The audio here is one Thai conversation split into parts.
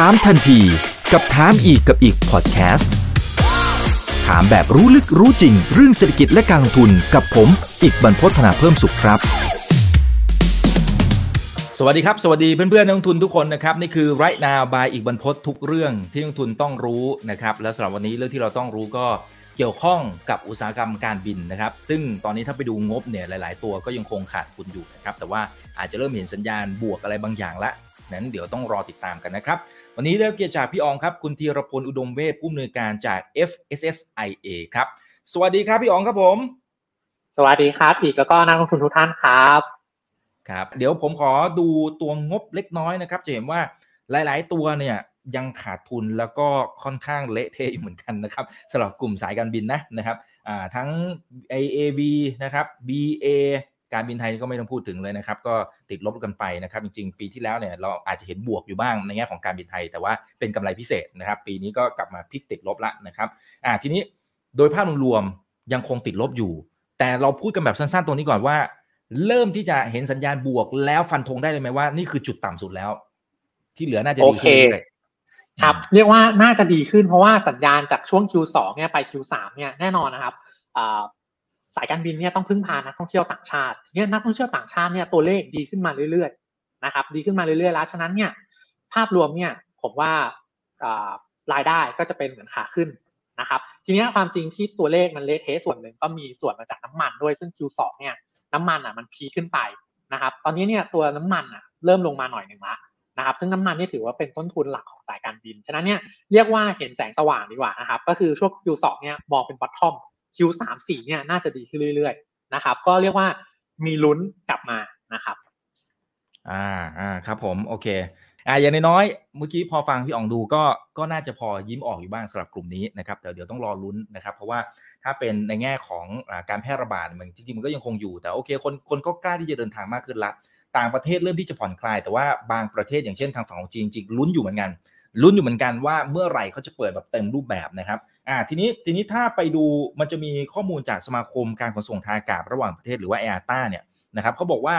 ถามทันทีกับถามอีกกับอีกพอดแคสต์ถามแบบรู้ลึกรู้จริง เรื่องเศรษฐกิจและการลงทุนกับผม อีกบรรพฒนาเพิ่มสุขครับ สวัสดีครับ สวัสดีเพื่อนๆนักลงทุนทุกคนนะครับ นี่คือ right now by อีกบรรพทุกเรื่องที่นักลงทุนต้องรู้นะครับและสำหรับวันนี้เรื่องที่เราต้องรู้ก็เกี่ยวข้องกับอุตสาหกรรมการบินนะครับ ซึ่งตอนนี้ถ้าไปดูงบเนี่ยหลาย ๆ ตัวก็ยังคงขาดทุนอยู่นะครับแต่ว่าอาจจะเริ่มเห็นสัญญาณบวกอะไรบางอย่างละนั้นเดี๋ยวต้องรอติดตามกันนะครับ วันนี้ได้เกียรติจากพี่อองครับ คุณธีรพลอุดมเวชผู้อำนวยการจาก FSSIA ครับ สวัสดีครับพี่อองครับผม สวัสดีครับ อีกแล้วก็นักลงทุนทุกท่านครับครับเดี๋ยวผมขอดูตัวงบเล็กน้อยนะครับ จะเห็นว่าหลาย ๆ ตัวเนี่ยยังขาดทุนแล้วก็ค่อนข้างเละเทะอยู่เหมือนกันนะครับสำหรับกลุ่มสายการบินนะนะครับอ่าทั้ง AAV นะครับ BA การบินไทยก็ไม่ต้องพูดถึงเลยนะครับ ก็ติดลบกันไปนะครับ จริง ๆ ปีที่แล้วเนี่ยเราอาจจะเห็นบวกอยู่บ้างในแง่ของการบินไทย แต่ว่าเป็นกำไรพิเศษนะครับ ปีนี้ก็กลับมาพลิกติดลบละนะครับอ่าทีนี้โดยภาพรวมยังคงติดลบอยู่ แต่เราพูดกันแบบสั้นๆตรงนี้ก่อนว่า เริ่มที่จะเห็นสัญญาณบวกแล้วฟันธงได้เลยไหมว่านี่คือจุดต่ำสุดแล้ว ที่เหลือน่าจะดีขึ้นเลยครับเรียกว่าน่าจะดีขึ้นเพราะว่าสัญญาณจากช่วง Q2 เนี่ยไป Q3 เนี่ยแน่นอนนะครับ สายการบินเนี่ยต้องพึ่งพานักท่องเที่ยวต่างชาติเนี่ยนักท่องเที่ยวต่างชาติเนี่ยตัวเลขดีขึ้นมาเรื่อยๆนะครับดีขึ้นมาเรื่อยๆแล้วฉะนั้นเนี่ยภาพรวมเนี่ยผมว่ารายได้ก็จะเป็นเหมือนขาขึ้นนะครับทีนี้ความจริงที่ตัวเลขมันเละเทะส่วนหนึ่งก็มีส่วนมาจากน้ำมันด้วยซึ่ง Q2 เนี่ยน้ำมันอะมันพีขึ้นไปนะครับตอนนี้เนี่ยตัวน้ำมันอะเริ่มลงมาหน่อยหนึ่งละนะครับซึ่งน้ำมันนี่ถือว่าเป็นต้นทุนหลักของสายการบิน ฉะนั้นเนี่ยเรียกว่าเห็นแสงสว่างดีกว่านะครับก็คือช่วง Q2 เนี่ยมองเป็นบอททอม Q3 4เนี่ยน่าจะดีขึ้นเรื่อยๆนะครับ ก็เรียกว่ามีลุ้นกลับมานะครับ อ่าอ่าครับผมโอเคอ่าอย่างน้อยๆเมื่อกี้พอฟังพี่อ๋องดูก็ก็น่าจะพอยิ้มออกอยู่บ้างสำหรับกลุ่มนี้นะครับเดี๋ยวเดี๋ยวต้องรอลุ้นนะครับเพราะว่าถ้าเป็นในแง่ของอการแพร่ระบาดมันจริงๆมันก็ยังคงอยู่แต่โอเคคนคนก็กล้าที่จะเดินทางมากขึ้นละต่างประเทศเริ่มที่จะผ่อนคลาย แต่ว่าบางประเทศอย่างเช่นทางฝั่งของจีนจริงลุ้นอยู่เหมือนกันลุ้นอยู่เหมือนกันว่าเมื่อไหร่เขาจะเปิดแบบเต็มรูปแบบนะครับ อ่าทีนี้ทีนี้ถ้าไปดูมันจะมีข้อมูลจากสมาคมการขนส่งทางอากาศระหว่างประเทศหรือว่า IATA เนี่ยนะครับเขาบอกว่า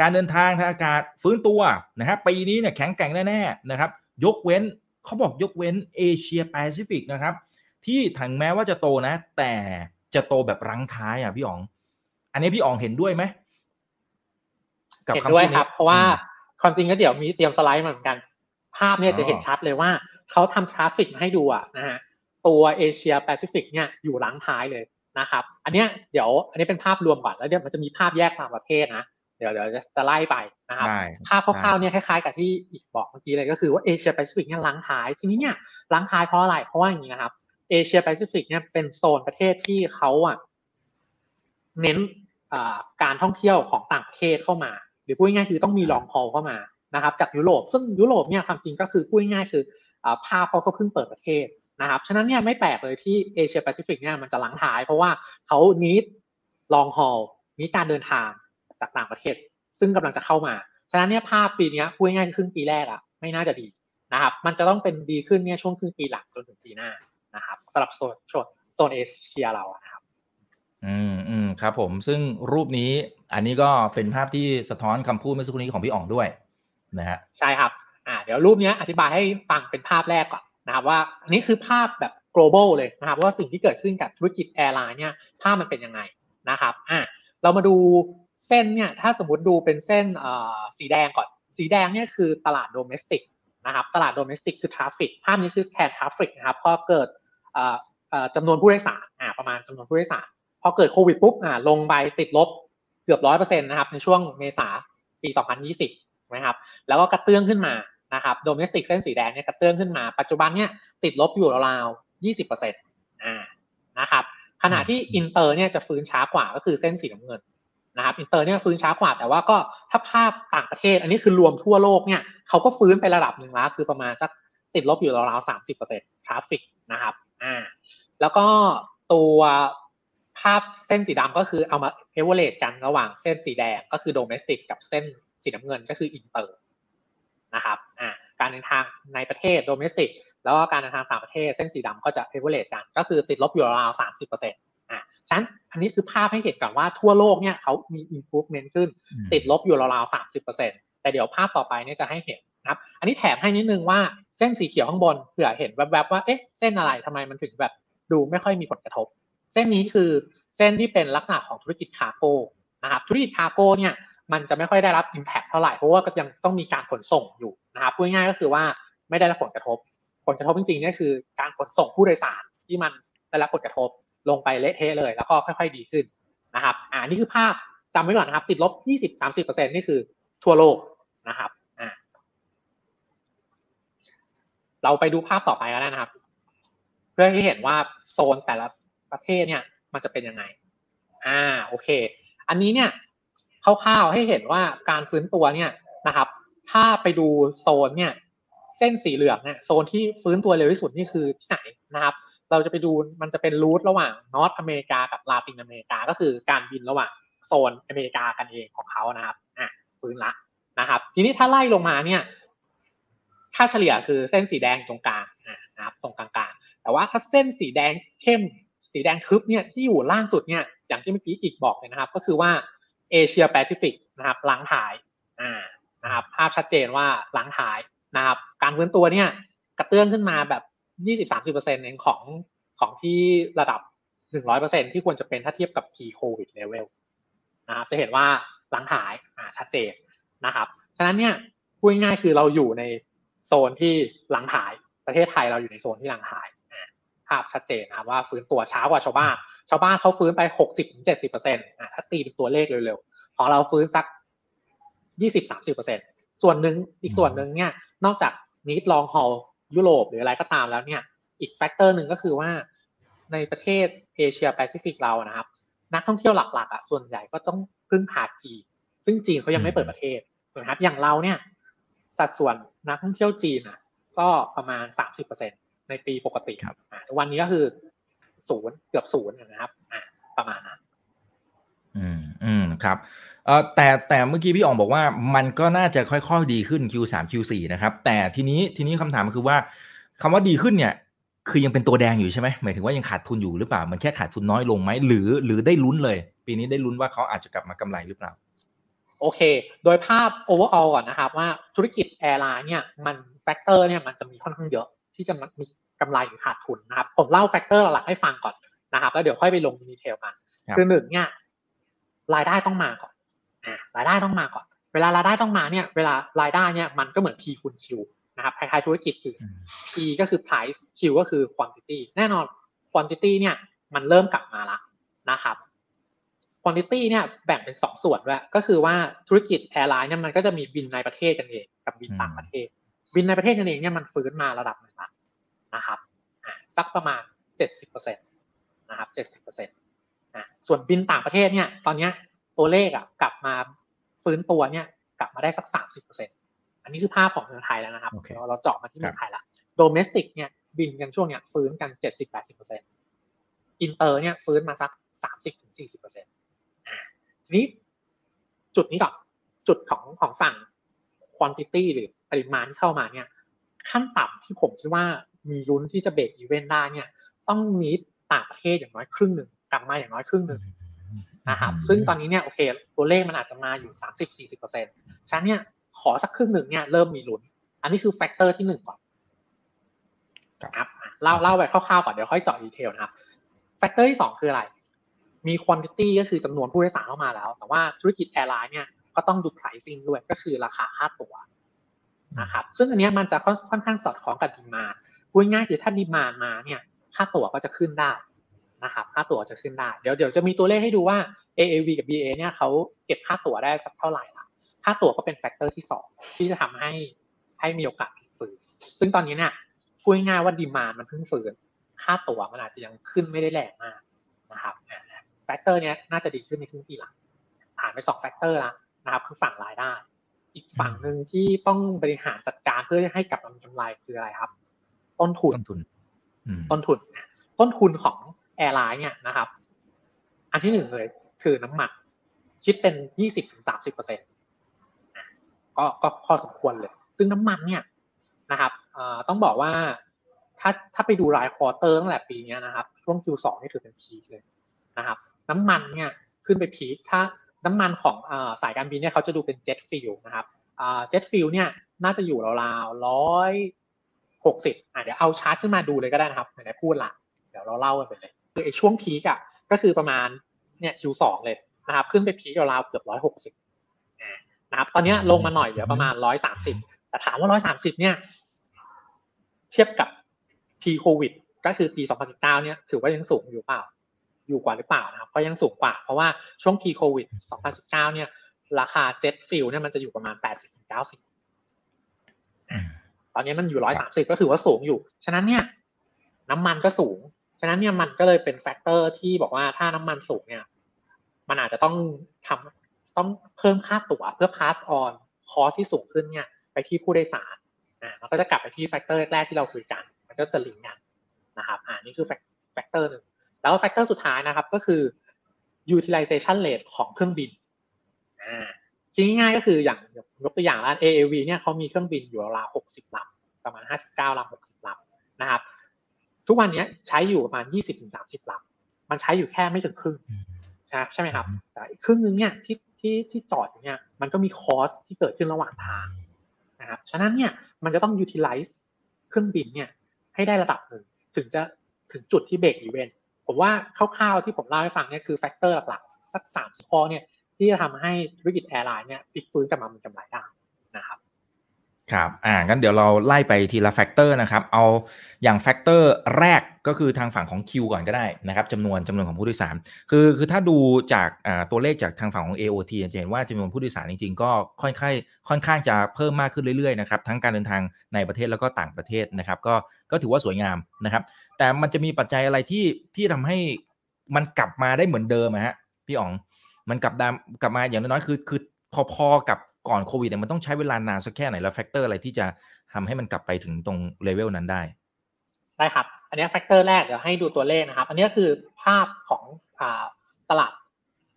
การเดินทางทางอากาศฟื้นตัวนะครับปีนี้เนี่ยแข็งแกร่งแน่ๆนะครับ ยกเว้นเขาบอกยกเว้นเอเชียแปซิฟิกนะครับ ที่ถึงแม้ว่าจะโตนะ แต่จะโตแบบรั้งท้ายอะพี่อ๋อง อันนี้พี่อ๋องเห็นด้วยไหมเห็นด้วยครับ เพราะว่าความจริงก็เดี๋ยวมีเตรียมสไลด์มาเหมือนกัน ภาพเนี่ยจะเห็นชัดเลยว่าเขาทำ traffic ให้ดูอะนะฮะ ตัวเอเชียแปซิฟิกเนี่ยอยู่หลังท้ายเลยนะครับ อันเนี้ยเดี๋ยวอันนี้เป็นภาพรวมก่อนแล้วเดี๋ยวมันจะมีภาพแยกตามประเทศนะ เดี๋ยวเดี๋ยวจะไล่ไปนะครับ ภาพคร่าวๆเนี่ยคล้ายๆกับที่อิกบอกเมื่อกี้เลยก็คือว่าเอเชียแปซิฟิกเนี่ยรั้งท้าย ทีนี้เนี่ยรั้งท้ายเพราะอะไร เพราะว่าอย่างนี้นะครับ เอเชียแปซิฟิกเนี่ยเป็นโซนประเทศที่เขาอะเน้นการท่องเที่ยวของต่างประเทศเข้ามา หรือพูดง่ายๆคือต้องมี long haul เข้ามานะครับจากยุโรป ซึ่งยุโรปเนี่ยความจริงก็คือพูดง่ายๆคือภาพเขาก็เพิ่งเปิดประเทศ นะครับ ฉะนั้นเนี่ยไม่แปลกเลยที่เอเชียแปซิฟิกเนี่ยมันจะรั้งท้าย เพราะว่าเขา need long haul need การเดินทางจากต่างประเทศ ซึ่งกำลังจะเข้ามา ฉะนั้นเนี่ยภาพปีนี้พูดง่ายๆครึ่งปีแรกอะไม่น่าจะดีนะครับ มันจะต้องเป็นดีขึ้นเนี่ยช่วงครึ่งปีหลังจนถึงปีหน้านะครับสำหรับโซนโซนเอเชียเรานะครับอืมอืมครับผมซึ่งรูปนี้อันนี้ก็เป็นภาพที่สะท้อนคำพูดเมื่อสักครู่นี้ของพี่อ๋องด้วยนะฮะใช่ครับอ่าเดี๋ยวรูปนี้อธิบายให้ฟังเป็นภาพแรกก่อน นะครับว่าอันนี้คือภาพแบบ global เลยนะครับว่าสิ่งที่เกิดขึ้นกับธุรกิจ airline เนี่ยภาพมันเป็นยังไงนะครับอ่าเรามาดูเส้นเนี่ยถ้าสมมติดูเป็นเส้นสีแดงก่อน สีแดงเนี่ยคือตลาด domestic นะครับตลาด domestic คือ traffic ภาพนี้คือแทน traffic นะครับพอเกิดจำนวนผู้โดยสารอ่าประมาณจำนวนผู้โดยสารพอเกิดโควิดปุ๊บอ่าลงไปติดลบเกือบร้อยเปอร์เซ็นต์นะครับในช่วงเมษาปี 2020นะครับแล้วก็กระเตื้องขึ้นมา นะครับ domestic เส้นสีแดงเนี่ยกระเตื้องขึ้นมา ปัจจุบันเนี่ยติดลบอยู่ราวๆ20%อ่านะครับขณะที่อินเตอร์เนี่ยจะฟื้นช้ากว่าก็คือเส้นสีน้ำเงินนะครับอินเตอร์เนี่ยฟื้นช้ากว่าแต่ว่าก็ถ้าภาพต่างประเทศ อันนี้คือรวมทั่วโลกเนี่ยเขาก็ฟื้นไประดับหนึ่งแล้วคือประมาณสักติดลบอยู่ราวๆสามสิบเปอร์เซ็นต์ traffic นะครับอ่าแล้วก็ตัวภาพเส้นสีดำก็คือเอามาเอเวอเรจกันระหว่างเส้นสีแดงก็คือ domestic กับเส้นสีน้ำเงินก็คืออินเตอร์ นะครับอ่าการเดินทางในประเทศ domestic แล้วก็การเดินทางต่างประเทศเส้นสีดำก็จะเอเวอเรจกัน ก็คือติดลบอยู่ราวๆสามสิบเปอร์เซ็นต์ต์ฉะนั้นอันนี้คือภาพให้เห็นก่อนว่าทั่วโลกเนี่ยเขามี improvement ขึ้น ติดลบอยู่ราวๆสามสิบเปอร์เซ็นแต่เดี๋ยวภาพต่อไปเนี่ยจะให้เห็นนะครับอันนี้แถมให้นิดนึงว่าเส้นสีเขียวข้างบนเผื่อเห็นแวบๆว่าเอ๊ะเส้นอะไรทำไมมันถึงแบบดูไม่ค่อยมีผลกระทบ เส้นนี้คือเส้นที่เป็นลักษณะของธุรกิจ cargo นะครับธุรกิจ cargo เนี่ย มันจะไม่ค่อยได้รับ Impact เท่าไหร่เพราะว่าก็ยังต้องมีการขนส่งอยู่นะครับพูดง่ายก็คือว่าไม่ได้รับผลกระทบ ผลกระทบจริงๆนี่คือการขนส่งผู้โดยสารที่มันได้รับผลกระทบลงไปเละเทะเลย แล้วก็ค่อยๆดีขึ้นนะครับอ่านี่คือภาพจำไว้ก่อนนะครับติดลบ 20-30%นี่คือทั่วโลกนะครับอ่าเราไปดูภาพต่อไปกันนะครับ เพื่อให้เห็นว่าโซนแต่ละประเทศเนี่ยมันจะเป็นยังไงอ่าโอเค อันนี้เนี่ย คร่าวๆให้เห็นว่าการฟื้นตัวเนี่ยนะครับ ถ้าไปดูโซนเนี่ยเส้นสีเหลืองเนี่ยโซนที่ฟื้นตัวเร็วที่สุดนี่คือที่ไหนนะครับ เราจะไปดูมันจะเป็นรูทระหว่างนอตอเมริกากับลาตินอเมริกาก็คือการบินระหว่างโซนอเมริกากันเองของเขานะครับอะฟื้นละนะครับ ทีนี้ถ้าไล่ลงมาเนี่ยค่าเฉลี่ยคือเส้นสีแดงตรงกลางนะครับตรงกลางๆ แต่ว่าถ้าเส้นสีแดงเข้มสีแดงทึบเนี่ยที่อยู่ล่างสุดเนี่ยอย่างที่เมื่อกี้อีกบอกเลยนะครับ ก็คือว่า เอเชียแปซิฟิกนะครับหล้างถ่ายอ่านะครับภาพชัดเจนว่าหล้างถ่ายนะครับการฟื้นตัวเนี่ยกระเตื้องขึ้นมาแบบ 20-30%เองของของที่ระดับ 100%ที่ควรจะเป็นถ้าเทียบกับ pre-covid level นะครับจะเห็นว่าหลังหายอ่าชัดเจนนะครับฉะนั้นเนี่ยพูดง่ายๆคือเราอยู่ในโซนที่หลังหายประเทศไทยเราอยู่ในโซนที่หลังหายภาพชัดเจนนะครับว่าฟื้นตัวช้ากว่าชาวบ้าน ชาวบ้านเขาฟื้นไป60-70%อ่าถ้าตีเป็นตัวเลขเร็วๆ ของเราฟื้นสัก20-30%ส่วนหนึ่งอีกส่วนหนึ่งเนี่ย นอกจาก need long haul ยุโรปหรืออะไรก็ตามแล้วเนี่ย อีก factor หนึ่งก็คือว่าในประเทศเอเชียแปซิฟิกเรานะครับ นักท่องเที่ยวหลักๆอะส่วนใหญ่ก็ต้องพึ่งพาจีนซึ่งจีนเขายังไม่เปิดประเทศนะครับอย่างเราเนี่ย สัดส่วนนักท่องเที่ยวจีนอะ ก็ประมาณสามสิบเปอร์เซ็นต์ในปีปกติครับอ่าวันนี้ก็คือ ศูนย์เกือบศูนย์นะครับอ่าประมาณนั้นอืมอืมครับเอ่อแต่แต่เมื่อกี้พี่อ๋องบอกว่ามันก็น่าจะค่อยๆดีขึ้น Q3 Q4 นะครับ แต่ทีนี้ทีนี้คำถามคือว่าคำว่าดีขึ้นเนี่ย คือยังเป็นตัวแดงอยู่ใช่ไหมหมายถึงว่ายังขาดทุนอยู่หรือเปล่า มันแค่ขาดทุนน้อยลงไหมหรือ หรือได้ลุ้นเลย ปีนี้ได้ลุ้นว่าเขาอาจจะกลับมากำไรหรือเปล่า โอเค โดยภาพ overall ก่อนนะครับว่าธุรกิจแอร์ไลน์เนี่ยมันแฟกเตอร์เนี่ยมันจะมีค่อนข้างเยอะที่จะมี กำไรหรือขาดทุนนะครับ ผมเล่า factor หลักให้ฟังก่อนนะครับ แล้วเดี๋ยวค่อยไปลง detail กันครับคือหนึ่งเนี่ยรายได้ต้องมาก่อนอ่ารายได้ต้องมาก่อน เวลารายได้ต้องมาเนี่ย เวลารายได้เนี่ยมันก็เหมือน P คูณ Q นะครับคล้ายๆธุรกิจคืออืม P ก็คือ price Q ก็คือ quantity แน่นอน quantity เนี่ยมันเริ่มกลับมาละนะครับ quantity เนี่ยแบ่งเป็นสองส่วนด้วย ก็คือว่าธุรกิจ airline เนี่ยมันก็จะมีบินในประเทศกันเอง กับบินต่างประเทศ บินในประเทศกันเองเนี่ยมันฟื้นมาระดับหนึ่งละ นะครับอะสักประมาณเจ็ดสิบเปอร์เซ็นต์นะครับเจ็ดสิบเปอร์เซ็นต์อะส่วนบินต่างประเทศเนี่ยตอนเนี้ยตัวเลขอะกลับมาฟื้นตัวเนี่ยกลับมาได้สักสามสิบเปอร์เซ็นต์อันนี้คือภาพของเมืองไทยแล้วนะครับโอเคเราเราเจาะมาที่เมืองไทยละ domestic เนี่ยบินกันช่วงเนี้ยฟื้นกันเจ็ดสิบแปดสิบเปอร์เซ็นต์อินเตอร์เนี่ยฟื้นมาสักสามสิบถึงสี่สิบเปอร์เซ็นต์อ่าทีนี้จุดนี้ก่อนจุดของของฝั่ง quantity หรือปริมาณที่เข้ามาเนี่ย ขั้นต่ำที่ผมคิดว่า มีลุ้นที่จะ break even ได้เนี่ย ต้องมีต่างประเทศอย่างน้อยครึ่งหนึ่งกลับมาอย่างน้อยครึ่งหนึ่งนะครับซึ่งตอนนี้เนี่ยโอเคตัวเลขมันอาจจะมาอยู่สามสิบสี่สิบเปอร์เซ็นต์ฉะนั้นเนี่ยขอสักครึ่งหนึ่งเนี่ยเริ่มมีลุ้น อันนี้คือ factor ที่หนึ่งก่อนครับครับอะเล่าเล่าไปคร่าวๆก่อนเดี๋ยวค่อยเจาะ detail นะครับfactor ที่สองคืออะไร มี quantity ก็คือจำนวนผู้โดยสารเข้ามาแล้ว แต่ว่าธุรกิจ airline เนี่ยก็ต้องดู pricing ด้วยก็คือราคาค่าตั๋วนะครับซึ่งอันเนี้ยมันจะค่อนค่อนข้างสอดคล้องกับ demand พูดง่ายๆคือถ้า demand มาเนี่ยค่าตั๋วก็จะขึ้นได้นะครับค่าตั๋วจะขึ้นได้เดี๋ยวเดี๋ยวจะมีตัวเลขให้ดูว่า AAV กับ BA เนี่ยเขาเก็บค่าตั๋วได้สักเท่าไหร่ละค่าตั๋วก็เป็น factor ที่สองที่จะทำให้ให้มีโอกาสพลิกฟื้นซึ่งตอนนี้เนี่ยพูดง่ายๆว่า demand มันเพิ่งฟื้นค่าตั๋วมันอาจจะยังขึ้นไม่ได้แรงมากนะครับ factor เนี้ยน่าจะดีขึ้นในครึ่งปีหลังผ่านไปสอง factor แล้วนะครับคือฝั่งรายได้ อีกฝั่งหนึ่งที่ต้องบริหารจัดการเพื่อให้กลับมามีกำไรคืออะไรครับ ต้นทุนต้นทุนอืมต้นทุน ต้นทุนของ airline เนี่ยนะครับ อันที่หนึ่งเลยคือน้ำมันคิดเป็นยี่สิบถึงสามสิบเปอร์เซ็นต์ก็ก็พอสมควรเลย ซึ่งน้ำมันเนี่ยนะครับเอ่อต้องบอกว่าถ้าถ้าไปดูราย quarter ตั้งแต่ปีเนี้ยนะครับ ช่วง Q2 นี่ถือเป็น peak เลยนะครับ น้ำมันเนี่ยขึ้นไป peak ถ้าน้ำมันของเอ่อสายการบินเนี่ยเขาจะดูเป็น jet fuel นะครับ jet fuel เนี่ยน่าจะอยู่ราวๆร้อย หกสิบอะเดี๋ยวเอาชาร์ตขึ้นมาดูเลยก็ได้นะครับไหนๆพูดละเดี๋ยวเราเล่ากันไปเลยคือไอ้ช่วง peak อะก็คือประมาณเนี่ย Q2 เลยนะครับ ขึ้นไป peak ราวเกือบร้อยหกสิบนะครับตอนนี้ลงมาหน่อยเหลือประมาณร้อยสามสิบแต่ถามว่าร้อยสามสิบเนี่ย เทียบกับ p ีโควิดก็คือปี2019เก้าเนี่ยถือว่ายังสูงอยู่เปล่า อยู่กว่าหรือเปล่านะครับก็ยังสูงกว่า เพราะว่าช่วง pre โควิด2019เนี่ย ราคา jet fuel เนี่ยมันจะอยู่ประมาณ80-90ต อนนี้มันอยู่130ก็ถือว่าสูงอยู่ ฉะนั้นเนี่ยน้ำมันก็สูง ฉะนั้นเนี่ยมันก็เลยเป็น factor ที่บอกว่าถ้าน้ำมันสูงเนี่ย มันอาจจะต้องทำต้องเพิ่มค่าตั๋วเพื่อ pass on คอสที่สูงขึ้นเนี่ย ไปที่ผู้โดยสารอ่ามันก็จะกลับไปที่ factor แรกที่เราคุยกัน มันก็จะลิงก์กันนะครับอ่านี่คือ factor หนึ่งแล้ว factor สุดท้ายนะครับก็คือ utilization rate ของเครื่องบินอ่า ทีง่ายๆก็คืออย่างยกตัวอย่างร้าน AAV เนี่ยเขามีเครื่องบินอยู่ราวๆ60ลำประมาณ59ลำ60ลำนะครับ ทุกวันนี้ใช้อยู่ประมาณ20-30ลำมันใช้อยู่แค่ไม่ถึงครึ่งใช่ใช่ไหมครับแต่ครึ่งนึงเนี่ยที่ที่ที่จอดเนี่ยมันก็มี cost ที่เกิดขึ้นระหว่างทางนะครับฉะนั้นเนี่ยมันจะต้อง utilize เครื่องบินเนี่ยให้ได้ระดับหนึ่งถึงจะถึงจุดที่ break even ผมว่าคร่าวๆที่ผมเล่าให้ฟังเนี่ยคือ factor หลักๆสักสามข้อเนี่ย ที่จะทำให้ธุรกิจ airline เนี่ยพลิกฟื้นกลับมามีกำไรได้นะครับครับอ่างั้นเดี๋ยวเราไล่ไปทีละ factor นะครับ เอาอย่าง factor แรกก็คือทางฝั่งของ Q ก่อนก็ได้นะครับจำนวนจำนวนของผู้โดยสาร คือคือถ้าดูจากอ่าตัวเลขจากทางฝั่งของ AOT จะเห็นว่าจำนวนผู้โดยสารจริงๆ ก็ค่อนข้างค่อนข้างจะเพิ่มมากขึ้นเรื่อยๆนะครับทั้งการเดินทางในประเทศแล้วก็ต่างประเทศนะครับก็ก็ถือว่าสวยงามนะครับ แต่มันจะมีปัจจัยอะไรที่ที่ทำให้มันกลับมาได้เหมือนเดิมฮะพี่อ๋อง มันกลับดามกลับมาอย่างน้อยๆคือคือพอๆกับก่อนโควิดเนี่ยมันต้องใช้เวลานานสักแค่ไหนแล้ว factor อะไรที่จะทำให้มันกลับไปถึงตรงเลเวลนั้นได้ได้ครับ อันนี้ factor แรกเดี๋ยวให้ดูตัวเลขนะครับ อันนี้คือภาพของอตลาด